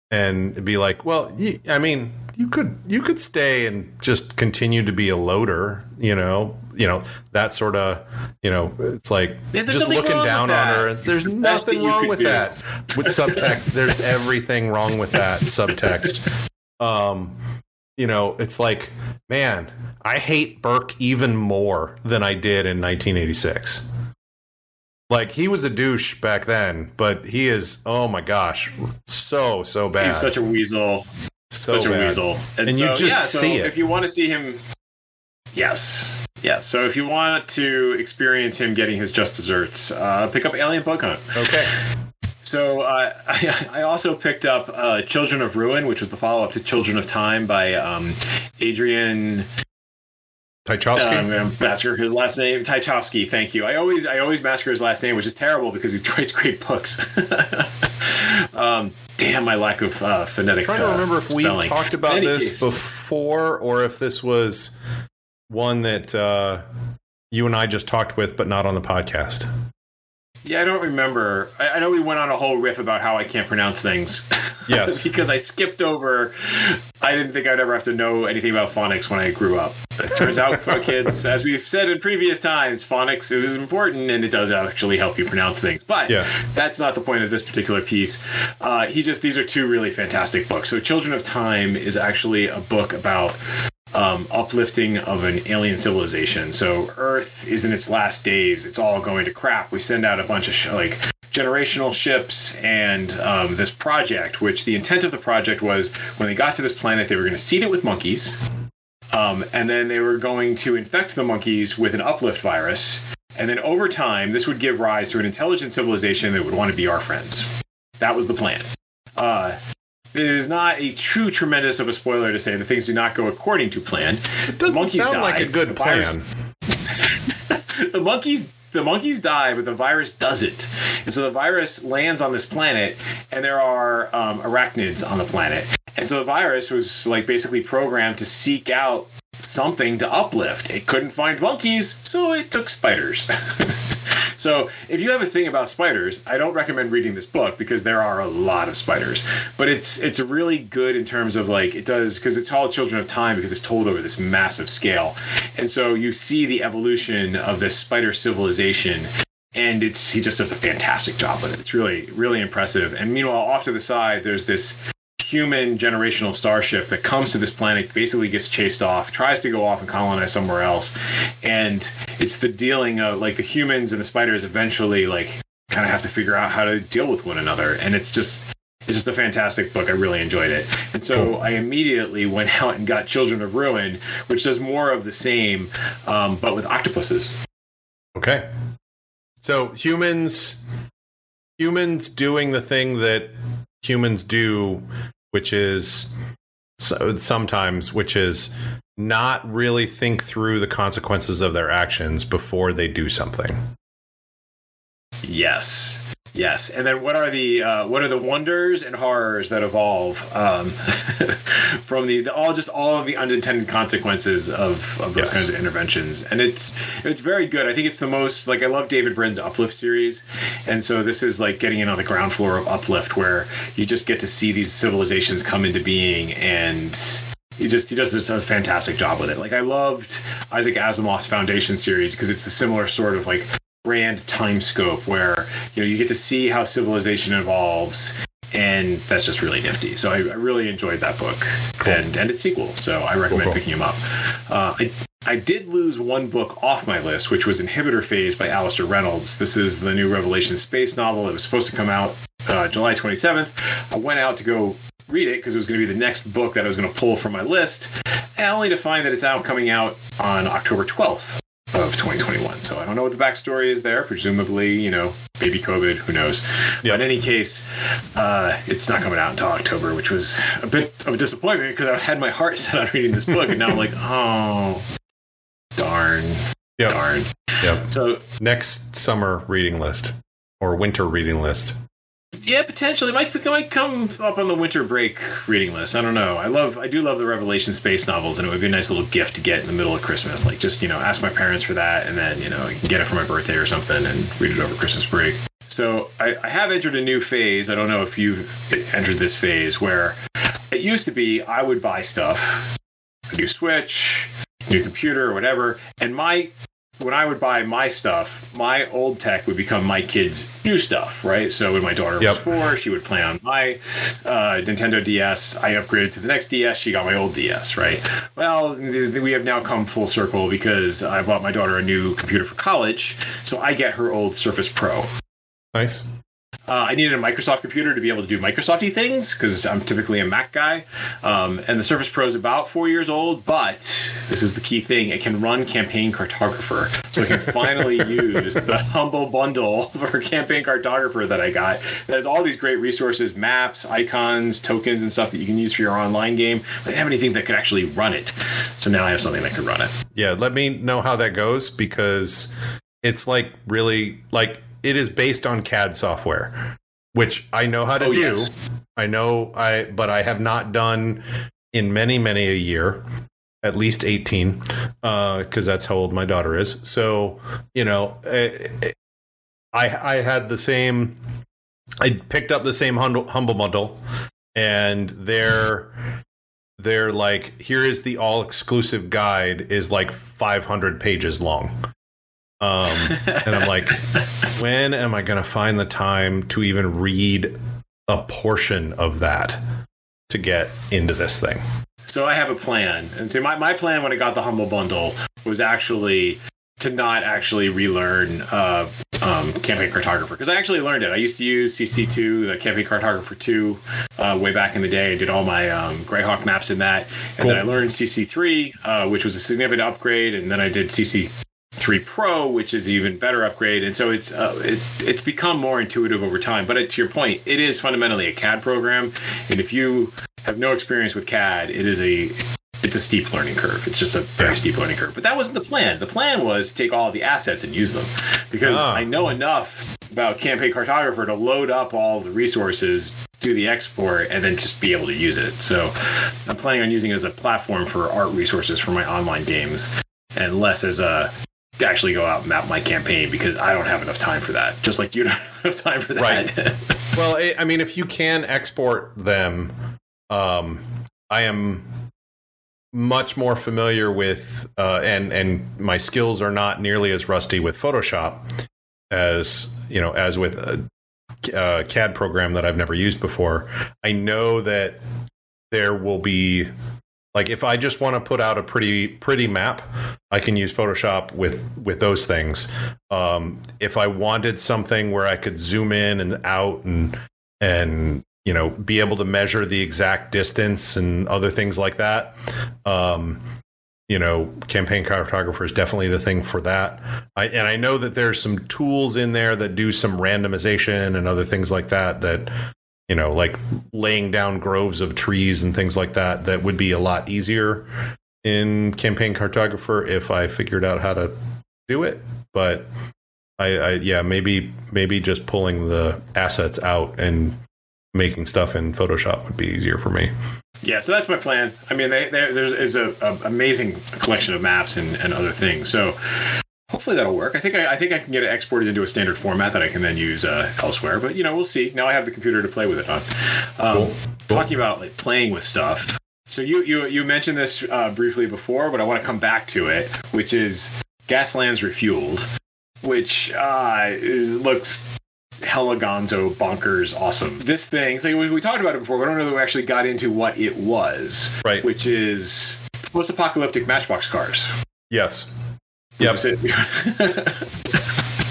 and be like, "Well, I mean." You could you could stay and just continue to be a loader, you know, you know that sort of, you know, it's like
Yeah,
just looking down on her. There's
the
nothing wrong with
do.
that. With subtext, there's everything wrong with that subtext. Um, you know, it's like, man, I hate Burke even more than I did in 1986. Like he was a douche back then, but he is, oh my gosh, so so bad.
He's such a weasel.
so
such a weasel. And,
And
so,
you just
yeah, so
see it.
If you want to see him, yes, yeah. So if you want to experience him getting his just desserts, uh, pick up Alien Bug Hunt.
Okay.
So uh, I, I also picked up uh, Children of Ruin, which was the follow-up to Children of Time by um, Adrian.
Tchaikovsky.
Um, I'm massacre his last name, Tchaikovsky. Thank you. I always I always massacre his last name, which is terrible because he writes great books. um, damn, my lack of uh, phonetic.
trying to
uh,
remember if we've talked about this
case.
before or if this was one that uh, you and I just talked with, but not on the podcast.
Yeah, I don't remember. I, I know we went on a whole riff about how I can't pronounce things.
Yes.
because I skipped over. I didn't think I'd ever have to know anything about phonics when I grew up. It turns out, for kids, as we've said in previous times, phonics is important and it does actually help you pronounce things. But
Yeah.
that's not the point of this particular piece. Uh, he just these are two really fantastic books. So, Children of Time is actually a book about um, uplifting of an alien civilization. So Earth is in its last days. It's all going to crap. We send out a bunch of sh- like generational ships and um, this project, which the intent of the project was when they got to this planet, they were going to seed it with monkeys. Um, and then they were going to infect the monkeys with an uplift virus. And then over time, this would give rise to an intelligent civilization that would want to be our friends. That was the plan. Uh, it is not a true tremendous of a spoiler to say that things do not go according to plan.
It doesn't
monkeys
sound like a good plan.
the monkeys the monkeys die, but the virus doesn't. And so the virus lands on this planet, and there are um, arachnids on the planet. And so the virus was like basically programmed to seek out something to uplift. It couldn't find monkeys, so it took spiders. so if you have a thing about spiders, I don't recommend reading this book because there are a lot of spiders. But it's it's really good in terms of like it does because it's all Children of Time because it's told over this massive scale. And so you see the evolution of this spider civilization and it's he just does a fantastic job with it. It's really really impressive. And meanwhile, off to the side, there's this human generational starship that comes to this planet, basically gets chased off, tries to go off and colonize somewhere else, and it's the dealing of like the humans and the spiders eventually like kind of have to figure out how to deal with one another, and it's just. It's just a fantastic book. I really enjoyed it. And so
Cool.
I immediately went out and got Children of Ruin, which does more of the same, um, but with octopuses.
Okay. So humans humans doing the thing that humans do, which is so- sometimes which is not really think through the consequences of their actions before they do something.
Yes. Yes, and then what are the uh, what are the wonders and horrors that evolve um, from the, the, all just all of the unintended consequences of, of those yes. kinds of interventions, and it's it's very good. I think it's the most like I love David Brin's Uplift series, and so this is like getting in on the ground floor of Uplift, where you just get to see these civilizations come into being and he just he does a fantastic job with it. Like I loved Isaac Asimov's Foundation series because it's a similar sort of like grand time scope where you know you get to see how civilization evolves and that's just really nifty. So i, I really enjoyed that book cool. and and its sequel so i recommend cool, cool. picking him up. Uh, I, I did lose one book off my list which was inhibitor phase by Alastair Reynolds. This is the new revelation space novel. It was supposed to come out uh, july 27th i went out to go read it because it was going to be the next book that i was going to pull from my list and only to find that it's out coming out on october 12th of 2021. So I don't know what the backstory is there. Presumably, you know, baby COVID, who knows? Yeah. But in any case, uh, it's not coming out until October, which was a bit of a disappointment because I had my heart set on reading this book, and now I'm like, oh, darn, yep. darn.
Yep. So next summer reading list or winter reading list.
Yeah, potentially. Might might come up on the winter break reading list. I don't know. I love, I do love the Revelation space novels, and it would be a nice little gift to get in the middle of Christmas. Like, just you know, ask my parents for that, and then you know, get it for my birthday or something, and read it over Christmas break. So I, I have entered a new phase. I don't know if you've entered this phase where it used to be I would buy stuff, a new Switch, new computer, or whatever, and my when I would buy my stuff, my old tech would become my kids' new stuff, right? So when my daughter yep. was four, she would play on my uh, Nintendo DS. I upgraded to the next DS. She got my old DS, right? Well, we have now come full circle because I bought my daughter a new computer for college, so I get her old Surface Pro.
Nice.
Uh, I needed a Microsoft computer to be able to do Microsofty things because I'm typically a Mac guy. Um, and the Surface Pro is about four years old, but this is the key thing: it can run Campaign Cartographer, so I can finally use the humble bundle for Campaign Cartographer that I got. That has all these great resources, maps, icons, tokens, and stuff that you can use for your online game. I didn't have anything that could actually run it, so now I have something that can run it.
Yeah, let me know how that goes because it's like really like it is based on CAD software, which I know how to oh, do. Yes. I know I, but I have not done in many, many a year, at least 18, because uh, that's how old my daughter is. So, you know, eh, eh, I, I had the same, I picked up the same humble, humble bundle and they're, they're like, here is the all exclusive guide is like 500 pages long. Um, and I'm like, when am I going to find the time to even read a portion of that to get into this thing?
So I have a plan. And so my, my plan when I got the Humble Bundle was actually to not actually relearn uh, um, Campaign Cartographer because I actually learned it. I used to use CC2, the Campaign Cartographer 2, uh, way back in the day. I did all my um, Greyhawk maps in that, and cool. then I learned CC3, uh, which was a significant upgrade, and then I did CC 3 Pro, which is even better upgrade, and so it's uh, it, it's become more intuitive over time. But to your point, it is fundamentally a CAD program, and if you have no experience with CAD, it is a it's a steep learning curve. It's just a very steep learning curve. But that wasn't the plan. The plan was to take all the assets and use them, because oh. I know enough about Campaign Cartographer to load up all the resources, do the export, and then just be able to use it. So I'm planning on using it as a platform for art resources for my online games, and less as a actually go out and map my campaign because I don't have enough time for that. Just like you don't have time for that.
Right. well, I mean, if you can export them, um, I am much more familiar with, uh, and and my skills are not nearly as rusty with Photoshop as you know as with a, a CAD program that I've never used before. I know that there will be like if I just want to put out a pretty pretty map, I can use Photoshop with with those things. Um, if I wanted something where I could zoom in and out and and you know be able to measure the exact distance and other things like that, um, you know, campaign cartographer is definitely the thing for that. I, and I know that there's some tools in there that do some randomization and other things like that that you know, like laying down groves of trees and things like that, that would be a lot easier in campaign cartographer if I figured out how to do it. But I, I yeah maybe maybe just pulling the assets out and making stuff in Photoshop would be easier for me.
Yeah, so that's my plan. I mean, they, there's is a, a, amazing collection of maps and, and other things. So hopefully that'll work. I think I, I, think I can get it exported into a standard format that I can then use uh, elsewhere. But you know, we'll see. Now I have the computer to play with it on. Um, cool. Talking about like playing with stuff. So you you you mentioned this uh, briefly before, but I want to come back to it, which is Gaslands Refueled, which uh, is, looks hella gonzo, bonkers, awesome. This thing, so we, we talked about it before, but I don't know that we actually got into what it was.
Right.
Which is post apocalyptic Matchbox cars.
Yes. Yep.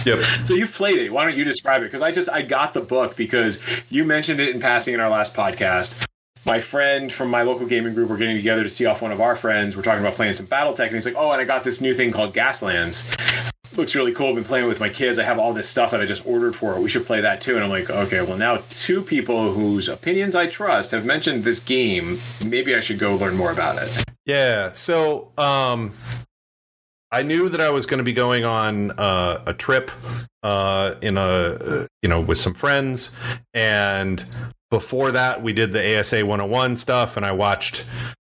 yep.
So you've played it. Why don't you describe it? Because I just I got the book because you mentioned it in passing in our last podcast. My friend from my local gaming group, we're getting together to see off one of our friends. We're talking about playing some BattleTech, and he's like, "Oh, and I got this new thing called Gaslands." looks really cool. I've been playing with my kids. I have all this stuff that I just ordered for it. We should play that too. And I'm like, okay, well, now two people whose opinions I trust have mentioned this game. Maybe I should go learn more about it.
Yeah. So, um, I knew that I was going to be going on uh, a trip uh, in a, you know, with some friends. And before that, we did the ASA 101 stuff, and I watched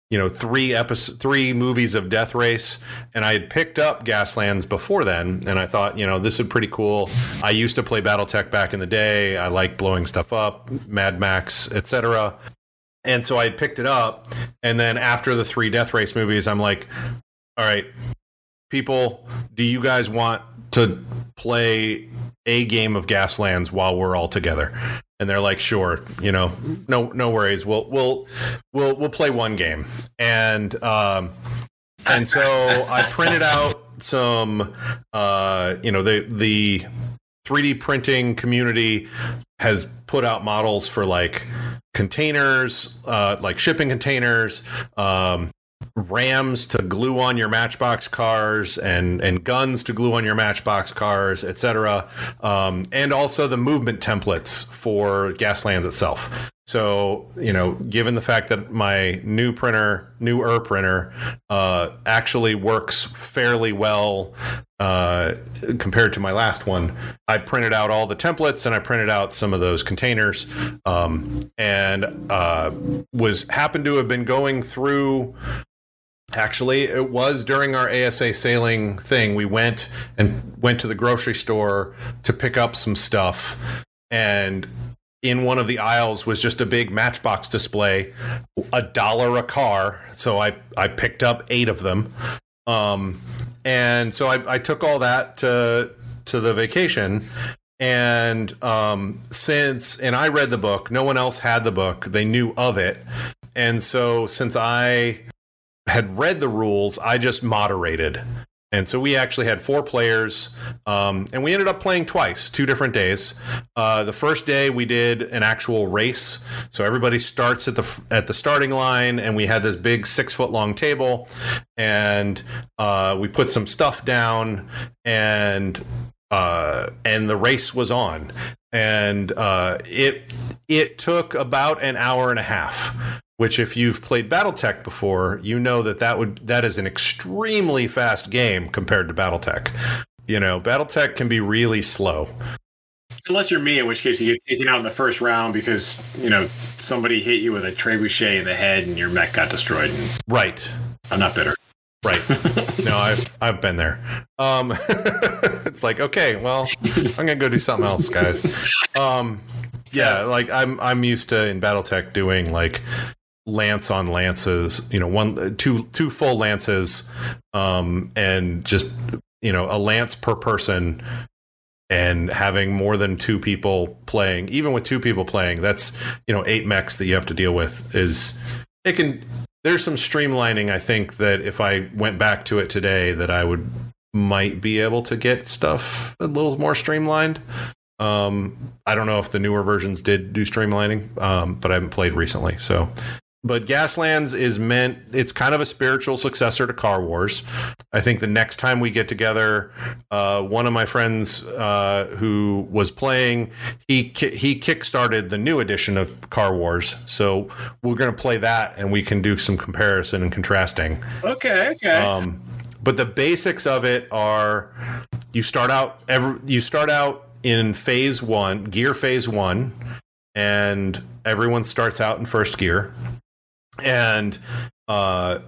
you know three episode three movies of death race. And i had picked up gaslands before then and i thought you know this is pretty cool. I used to play battletech back in the day. I like blowing stuff up mad max etc and so i picked it up and then after the three death race movies i'm like all right people do you guys want to play a game of gaslands while we're all together and they're like, sure, you know, no, no worries. We'll, we'll, we'll, we'll play one game. And, um, and so I printed out some, uh, you know, the, the 3D printing community has put out models for like containers, uh, like shipping containers, um, rams to glue on your matchbox cars and and guns to glue on your matchbox cars etc um, and also the movement templates for gaslands itself. So you know given the fact that my new printer newer printer uh, actually works fairly well uh, compared to my last one i printed out all the templates and i printed out some of those containers um, and uh, was happened to have been going through Actually, it was during our ASA sailing thing. We went and went to the grocery store to pick up some stuff, and in one of the aisles was just a big Matchbox display, a dollar a car. So I I picked up eight of them, um, and so I, I took all that to to the vacation. And um, since and I read the book, no one else had the book. They knew of it, and so since I had read the rules. I just moderated. And so we actually had four players, um, and we ended up playing twice, two different days. Uh, the first day we did an actual race, so everybody starts at the at the starting line, and we had this big six foot long table, and uh, we put some stuff down, and uh, and the race was on, and uh, it it took about an hour and a half which if you've played battletech before you know that that would that is an extremely fast game compared to battletech. You know battletech can be really slow.
Unless you're me in which case you get taken out in the first round because you know somebody hit you with a trebuchet in the head and your mech got destroyed and
right.
I'm not bitter.
Right. No i've i've been there. Um it's like okay well i'm gonna go do something else guys. Um yeah, like I'm I'm used to in BattleTech doing like lance on lances you know one two two full lances um and just you know a lance per person and having more than two people playing even with two people playing that's you know eight mechs that you have to deal with is it can there's some streamlining i think that if i went back to it today that i would might be able to get stuff a little more streamlined um, I don't know if the newer versions did do streamlining, um, but I haven't played recently. So but Gaslands is meant it's kind of a spiritual successor to Car Wars. I think the next time we get together, uh, one of my friends uh, who was playing, he he kickstarted the new edition of Car Wars. So we're going to play that, and we can do some comparison and contrasting.
Okay, okay. Um,
but the basics of it are you start out every you start out in phase one, gear phase one, and everyone starts out in first gear, and uh,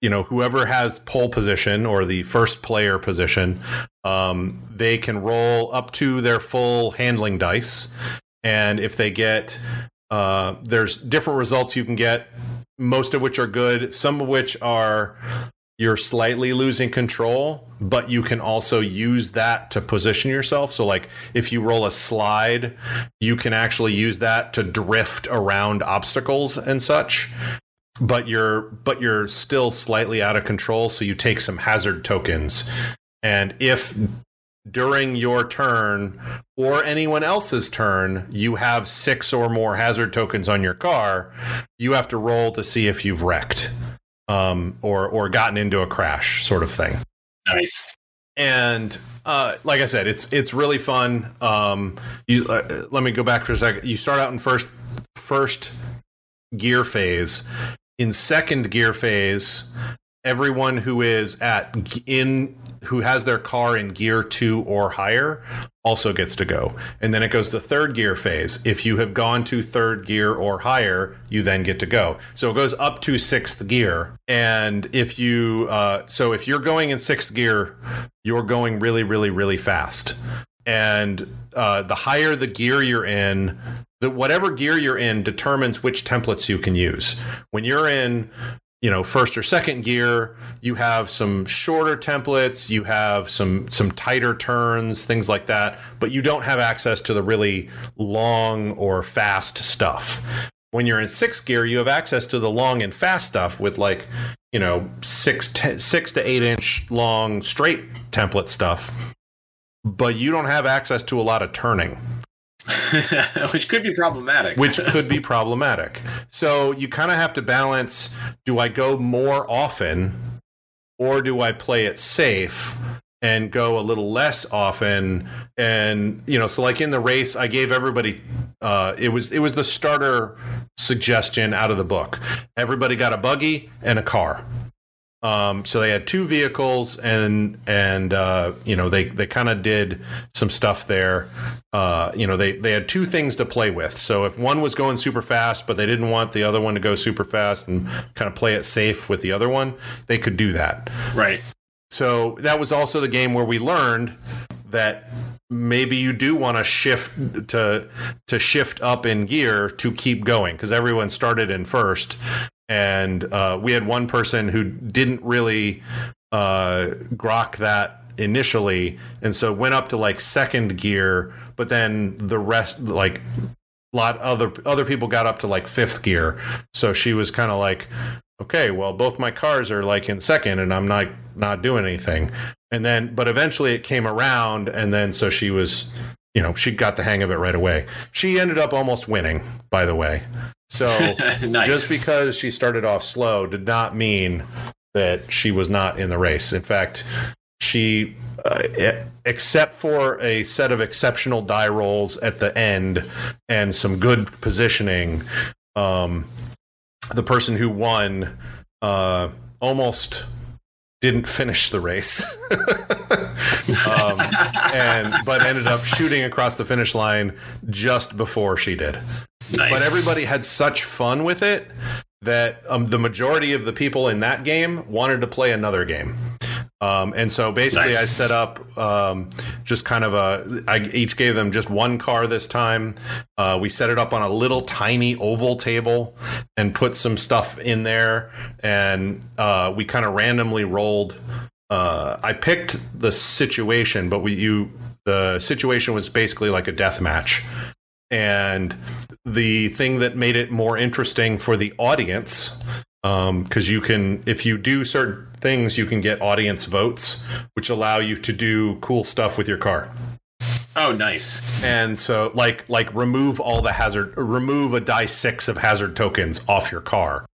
you know whoever has pole position or the first player position, um, they can roll up to their full handling dice, and if they get uh, there's different results you can get, most of which are good, some of which are you're slightly losing control, but you can also use that to position yourself. So, like if you roll a slide, you can actually use that to drift around obstacles and such. But you're but you're still slightly out of control, so you take some hazard tokens. And if during your turn or anyone else's turn, you have six or more hazard tokens on your car, you have to roll to see if you've wrecked um, or or gotten into a crash, sort of thing.
Nice.
And uh, like I said, it's it's really fun. Um, you uh, let me go back for a second. You start out in first first gear phase. In second gear phase, everyone who is at in who has their car in gear 2 or higher also gets to go. And then it goes to third gear phase. If you have gone to third gear or higher, you then get to go. So it goes up to sixth gear. And if you uh, so if you're going in sixth gear, you're going really really really fast. And uh, the higher the gear you're in, the whatever gear you're in determines which templates you can use. When you're in you know first or second gear you have some shorter templates you have some some tighter turns things like that but you don't have access to the really long or fast stuff when you're in sixth gear you have access to the long and fast stuff with like you know six, six to eight inch long straight template stuff but you don't have access to a lot of turning
which could be problematic.
which could be problematic. So you kind of have to balance do I go more often or do I play it safe and go a little less often and you know so like in the race I gave everybody uh it was it was the starter suggestion out of the book. Everybody got a buggy and a car. Um, so they had two vehicles, and and uh, you know they they kind of did some stuff there. Uh, you know they they had two things to play with. So if one was going super fast, but they didn't want the other one to go super fast and kind of play it safe with the other one, they could do that.
right.
So that was also the game where we learned that maybe you do want to shift to to shift up in gear to keep going because everyone started in first and uh, we had one person who didn't really uh, grok that initially. And so went up to like second gear but then the rest like a lot other other people got up to like fifth gear. So she was kind of like okay well both my cars are like in second and i'm not not doing anything. And then but eventually it came around and then so she was you know she got the hang of it right away. She ended up almost winning by the way so
nice.
just because she started off slow did not mean that she was not in the race. In fact she uh, except for a set of exceptional die rolls at the end and some good positioning um the person who won uh almost didn't finish the race. Um, and but ended up shooting across the finish line just before she did
nice.
but everybody had such fun with it that um, the majority of the people in that game wanted to play another game um, and so basically
Nice.
i set up um, just kind of a i each gave them just one car this time uh, we set it up on a little tiny oval table and put some stuff in there and uh, we kind of randomly rolled uh, i picked the situation but we you the situation was basically like a death match and the thing that made it more interesting for the audience um, because you can if you do certain things you can get audience votes which allow you to do cool stuff with your car
oh, nice.
and so like like remove all the hazard remove a die six of hazard tokens off your car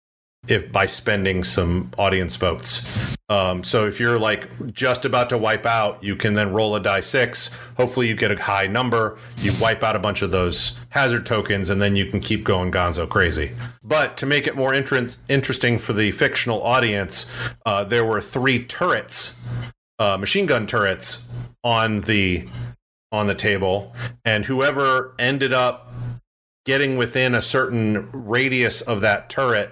if by spending some audience votes. Um, so if you're like just about to wipe out you can then roll a die six. Hopefully you get a high number. You wipe out a bunch of those hazard tokens and then you can keep going gonzo crazy. But to make it more interest, interesting for the fictional audience uh, there were three turrets uh, machine gun turrets on the on the table, and whoever ended up getting within a certain radius of that turret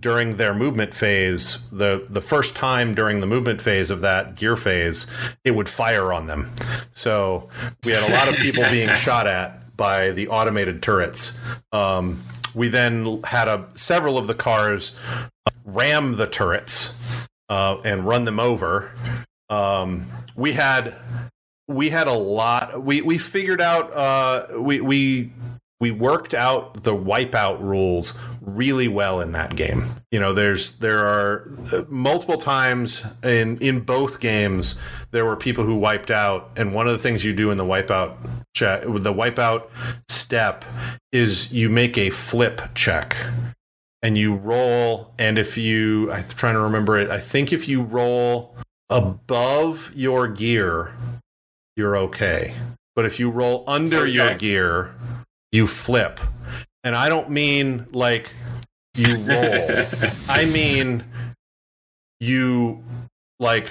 during their movement phase, the the first time during the movement phase of that gear phase, it would fire on them. So we had a lot of people being shot at by the automated turrets. Um, we then had a several of the cars ram the turrets uh, and run them over. Um, we had we had a lot. We we figured out. Uh, we we we worked out the wipeout rules really well in that game. You know, there's there are uh, multiple times in in both games there were people who wiped out, and one of the things you do in the wipeout check, the wipeout step, is you make a flip check. And you roll, and if you, I'm trying to remember it. I think if you roll above your gear, you're okay. But if you roll under
Okay.
your gear, you flip. And I don't mean like you roll. I mean you like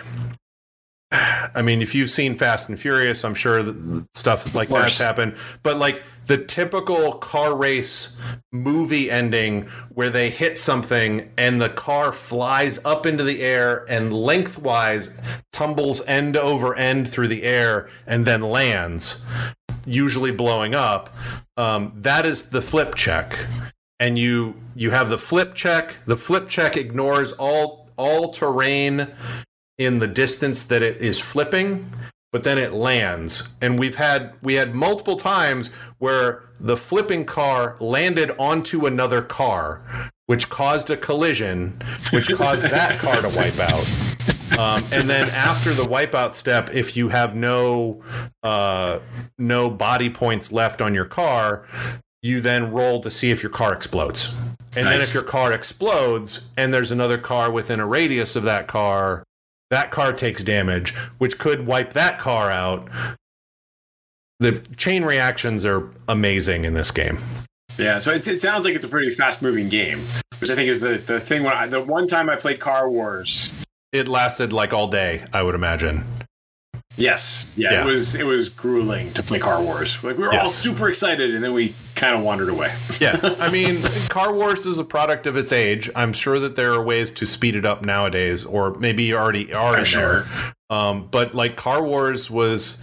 I mean if you've seen Fast and Furious, I'm sure that stuff like that's happened. But like the typical car race movie ending where they hit something and the car flies up into the air and lengthwise tumbles end over end through the air and then lands usually blowing up um, that is the flip check. And you you have the flip check. The flip check ignores all all terrain in the distance that it is flipping but then it lands. And we've had we had multiple times where the flipping car landed onto another car which caused a collision which caused that car to wipe out. Um, and then after the wipeout step if you have no uh, no body points left on your car you then roll to see if your car explodes. And then if your car explodes and there's another car within a radius of that car that car takes damage which could wipe that car out. The chain reactions are amazing in this game
Yeah, so it, it sounds like it's a pretty fast moving game, which I think is the, the thing. When I, the one time I played Car Wars,
it lasted like all day i would imagine
yes, yeah,
Yeah.
it was it was grueling to play Car Wars. Like we were all super excited, and then we kind of wandered away.
yeah i mean car wars is a product of its age i'm sure that there are ways to speed it up nowadays or maybe you already are
sure.
there um, but like car wars was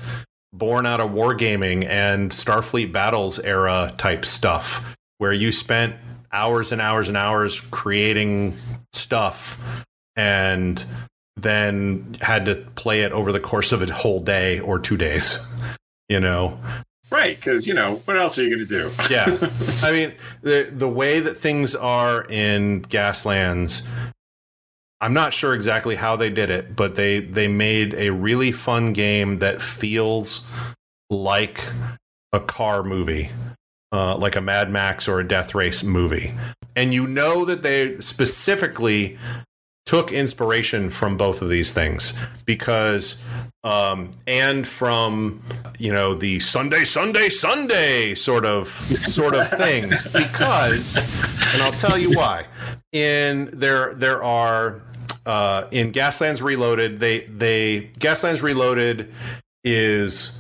born out of wargaming and starfleet battles era type stuff where you spent hours and hours and hours creating stuff and then had to play it over the course of a whole day or two days you know
Right, because you know what else are you going to do?
yeah i mean the the way that things are in gaslands i'm not sure exactly how they did it but they they made a really fun game that feels like a car movie uh, like a mad max or a death race movie. And you know that they specifically took inspiration from both of these things because um, and from you know the Sunday Sunday Sunday sort of sort of things. Because and I'll tell you why. In there there are uh, in Gaslands Reloaded they they Gaslands Reloaded is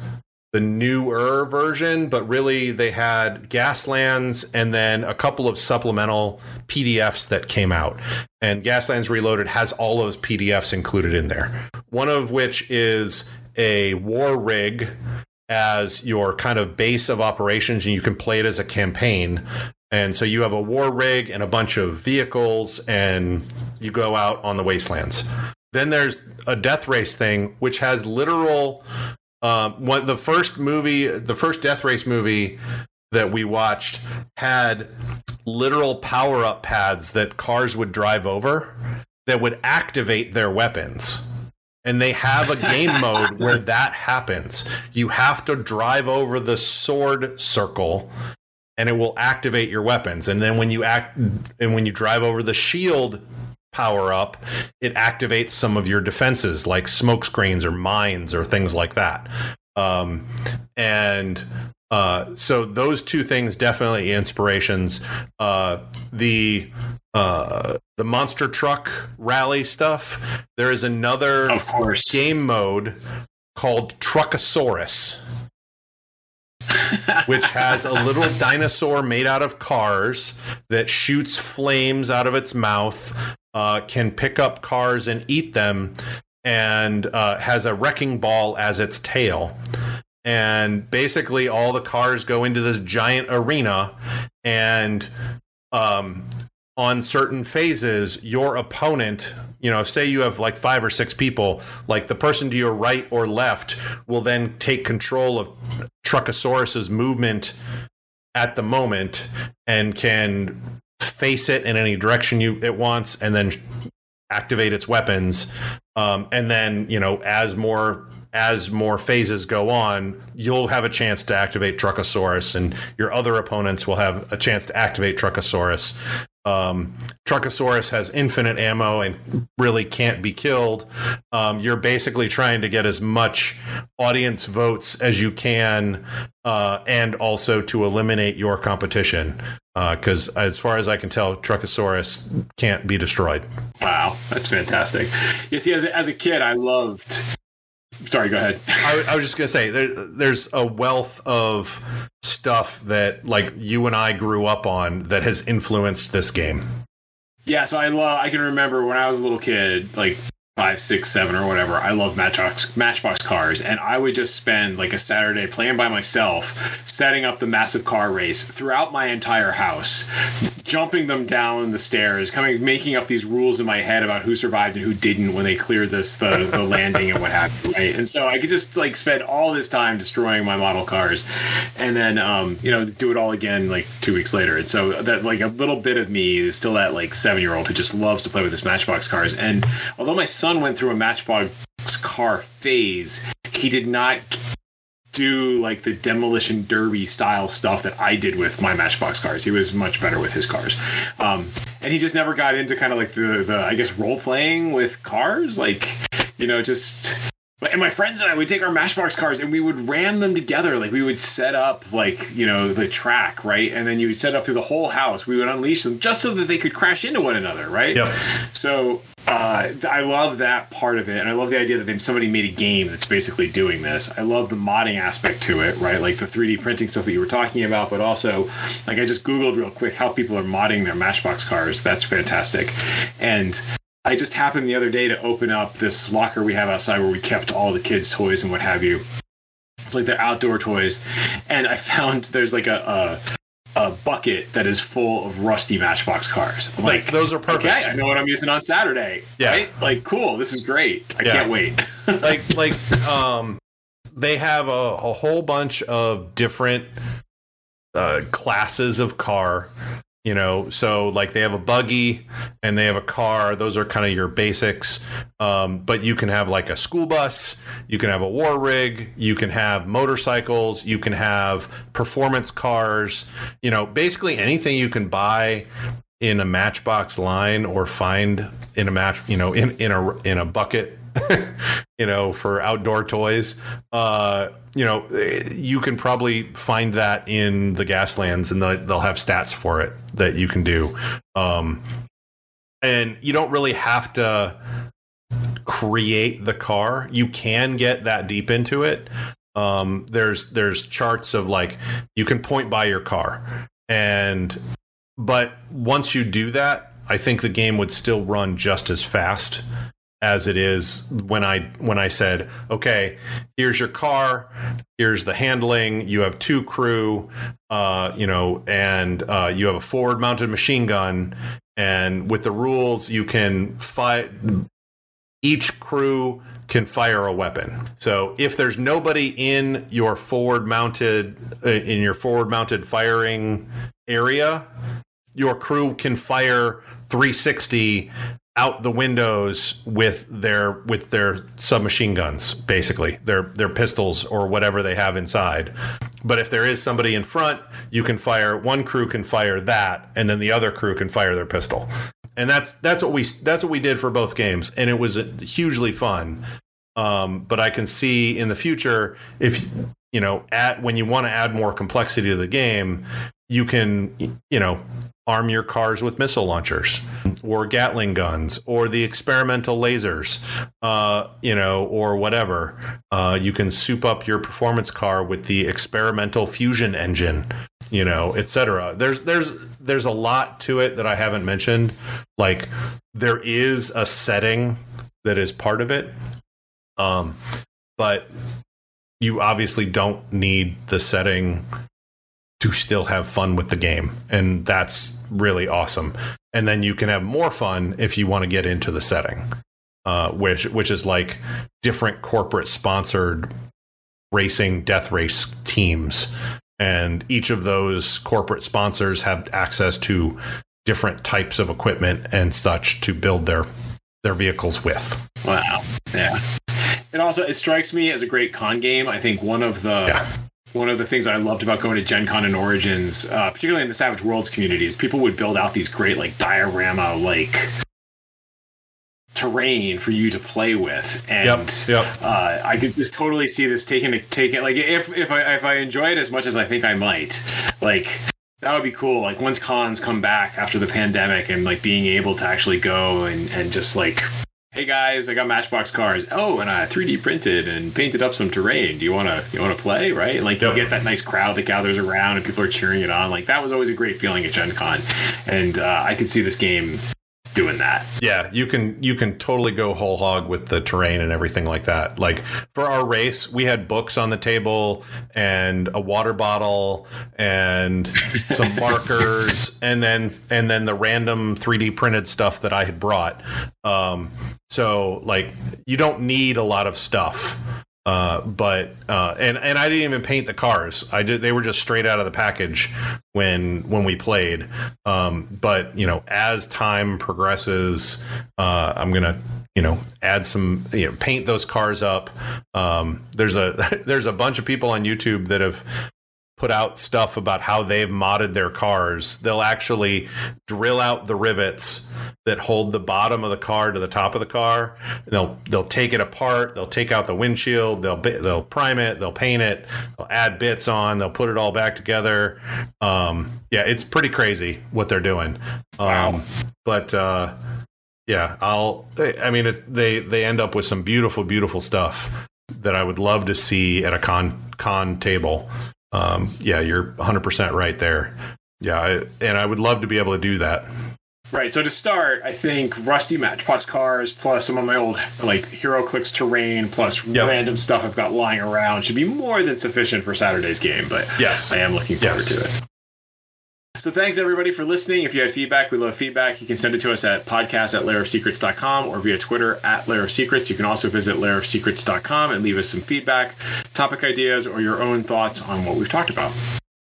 the newer version, but really they had Gaslands and then a couple of supplemental PDFs that came out. And Gaslands Reloaded has all those PDFs included in there. One of which is a war rig as your kind of base of operations, and you can play it as a campaign. And so you have a war rig and a bunch of vehicles, and you go out on the wastelands. Then there's a death race thing, which has literal um, one the first movie, the first Death Race movie that we watched had literal power up pads that cars would drive over that would activate their weapons. And they have a game mode where that happens. You have to drive over the sword circle and it will activate your weapons. And then when you act and when you drive over the shield power up, it activates some of your defenses like smoke screens or mines or things like that. Um, and uh, so those two things definitely inspirations. Uh, the uh, the monster truck rally stuff. There is another
Of course.
game mode called Truckosaurus, which has a little dinosaur made out of cars that shoots flames out of its mouth, uh, can pick up cars and eat them, and uh, has a wrecking ball as its tail. And basically, all the cars go into this giant arena, and um, on certain phases, your opponent, you know, say you have like five or six people, like the person to your right or left will then take control of Truckosaurus's movement at the moment and can face it in any direction you it wants and then activate its weapons. Um, and then, you know, as more as more phases go on, you'll have a chance to activate Truckosaurus, and your other opponents will have a chance to activate Truckosaurus. Um, Truckosaurus has infinite ammo and really can't be killed. Um, you're basically trying to get as much audience votes as you can, uh, and also to eliminate your competition. Because uh, as far as I can tell, Truckosaurus can't be destroyed.
Wow, that's fantastic. You see, as a, as a kid, I loved Sorry, go ahead.
I, I, was just gonna say there, there's a wealth of stuff that like you and I grew up on that has influenced this game.
Yeah, so I love. I can remember when I was a little kid, like five, six, seven, or whatever. I love Matchbox Matchbox cars, and I would just spend like a Saturday playing by myself, setting up the massive car race throughout my entire house, jumping them down the stairs, coming, making up these rules in my head about who survived and who didn't when they cleared this the, the landing and what happened, right? And so I could just like spend all this time destroying my model cars, and then um, you know do it all again like two weeks later. And so that like a little bit of me is still that like seven year old who just loves to play with his Matchbox cars, and although my son went through a Matchbox car phase, he did not do like the demolition derby style stuff that I did with my Matchbox cars. He was much better with his cars, um, and he just never got into kind of like the the I guess role playing with cars, like you know just. And my friends and I would take our Matchbox cars and we would ram them together. Like we would set up like you know the track right, and then you would set up through the whole house. We would unleash them just so that they could crash into one another, right?
Yep.
So uh, I love that part of it, and I love the idea that somebody made a game that's basically doing this. I love the modding aspect to it, right? Like the 3D printing stuff that you were talking about, but also, like I just googled real quick how people are modding their Matchbox cars. That's fantastic, and I just happened the other day to open up this locker we have outside where we kept all the kids' toys and what have you. It's like the outdoor toys, and I found there's like a, a a bucket that is full of rusty Matchbox cars.
I'm like, those are perfect.
Okay, I know what I'm using on Saturday. Yeah. Right? Like, cool. This is great. I yeah. can't wait.
like, like, um, they have a, a whole bunch of different uh, classes of car you know so like they have a buggy and they have a car. Those are kind of your basics. Um, but you can have like a school bus you can have a war rig you can have motorcycles you can have performance cars you know basically anything you can buy in a matchbox line or find in a match you know in in a in a bucket you know, for outdoor toys. Uh, you know, you can probably find that in the Gaslands, and they'll have stats for it that you can do. Um, and you don't really have to create the car. You can get that deep into it. Um, there's there's charts of like you can point by your car, and but once you do that, I think the game would still run just as fast as it is when I when I said, okay, here's your car, here's the handling. You have two crew, uh, you know, and uh, you have a forward mounted machine gun, and with the rules, you can fight. Each crew can fire a weapon. So if there's nobody in your forward mounted uh, in your forward mounted firing area, your crew can fire 360 out the windows with their with their submachine guns basically their their pistols or whatever they have inside. But if there is somebody in front you can fire one crew can fire that and then the other crew can fire their pistol. And that's that's what we that's what we did for both games and it was hugely fun. Um, but i can see in the future if you know at when you want to add more complexity to the game you can you know arm your cars with missile launchers or Gatling guns or the experimental lasers, uh, you know, or whatever. Uh, you can soup up your performance car with the experimental fusion engine, you know, etc. There's there's there's a lot to it that I haven't mentioned. Like there is a setting that is part of it, um, but you obviously don't need the setting to still have fun with the game. And that's really awesome. And then you can have more fun if you want to get into the setting, uh, which which is like different corporate sponsored racing death race teams. And each of those corporate sponsors have access to different types of equipment and such to build their their vehicles with.
Wow. Yeah. It also it strikes me as a great con game. I think one of the yeah one of the things I loved about going to Gen Con and Origins, uh, particularly in the Savage Worlds communities, people would build out these great like diorama like terrain for you to play with, and
yep, yep.
Uh, I could just totally see this taking taking like if if I if I enjoy it as much as I think I might, like that would be cool. Like once cons come back after the pandemic and like being able to actually go and and just like hey guys, I got Matchbox cars. Oh, and I 3D printed and painted up some terrain. Do you want to you want to play? Right? And like you get that nice crowd that gathers around and people are cheering it on. Like that was always a great feeling at Gen Con, and uh, I could see this game doing that.
Yeah, you can you can totally go whole hog with the terrain and everything like that. Like for our race, we had books on the table and a water bottle and some markers and then and then the random 3D printed stuff that I had brought. Um, so like you don't need a lot of stuff. Uh, but uh, and and I didn't even paint the cars. I did. They were just straight out of the package when when we played. Um, but you know, as time progresses, uh, I'm gonna you know add some you know paint those cars up. Um, there's a there's a bunch of people on YouTube that have put out stuff about how they've modded their cars. They'll actually drill out the rivets that hold the bottom of the car to the top of the car. They'll they'll take it apart. They'll take out the windshield. They'll they'll prime it. They'll paint it. They'll add bits on. They'll put it all back together. Um, yeah, it's pretty crazy what they're doing. Um, wow. But uh, yeah, I'll. I mean, it, they they end up with some beautiful, beautiful stuff that I would love to see at a con con table um, yeah, you're 100% right there. Yeah, I, and I would love to be able to do that.
Right. So to start, I think Rusty Matchbox cars plus some of my old like HeroClix terrain plus yep. random stuff I've got lying around should be more than sufficient for Saturday's game. But
yes,
I am looking forward yes. to it. So thanks everybody for listening. If you had feedback, we love feedback. You can send it to us at podcast at lairofsecrets.com or via Twitter at lair of secrets. You can also visit lairofsecrets.com and leave us some feedback, topic ideas, or your own thoughts on what we've talked about.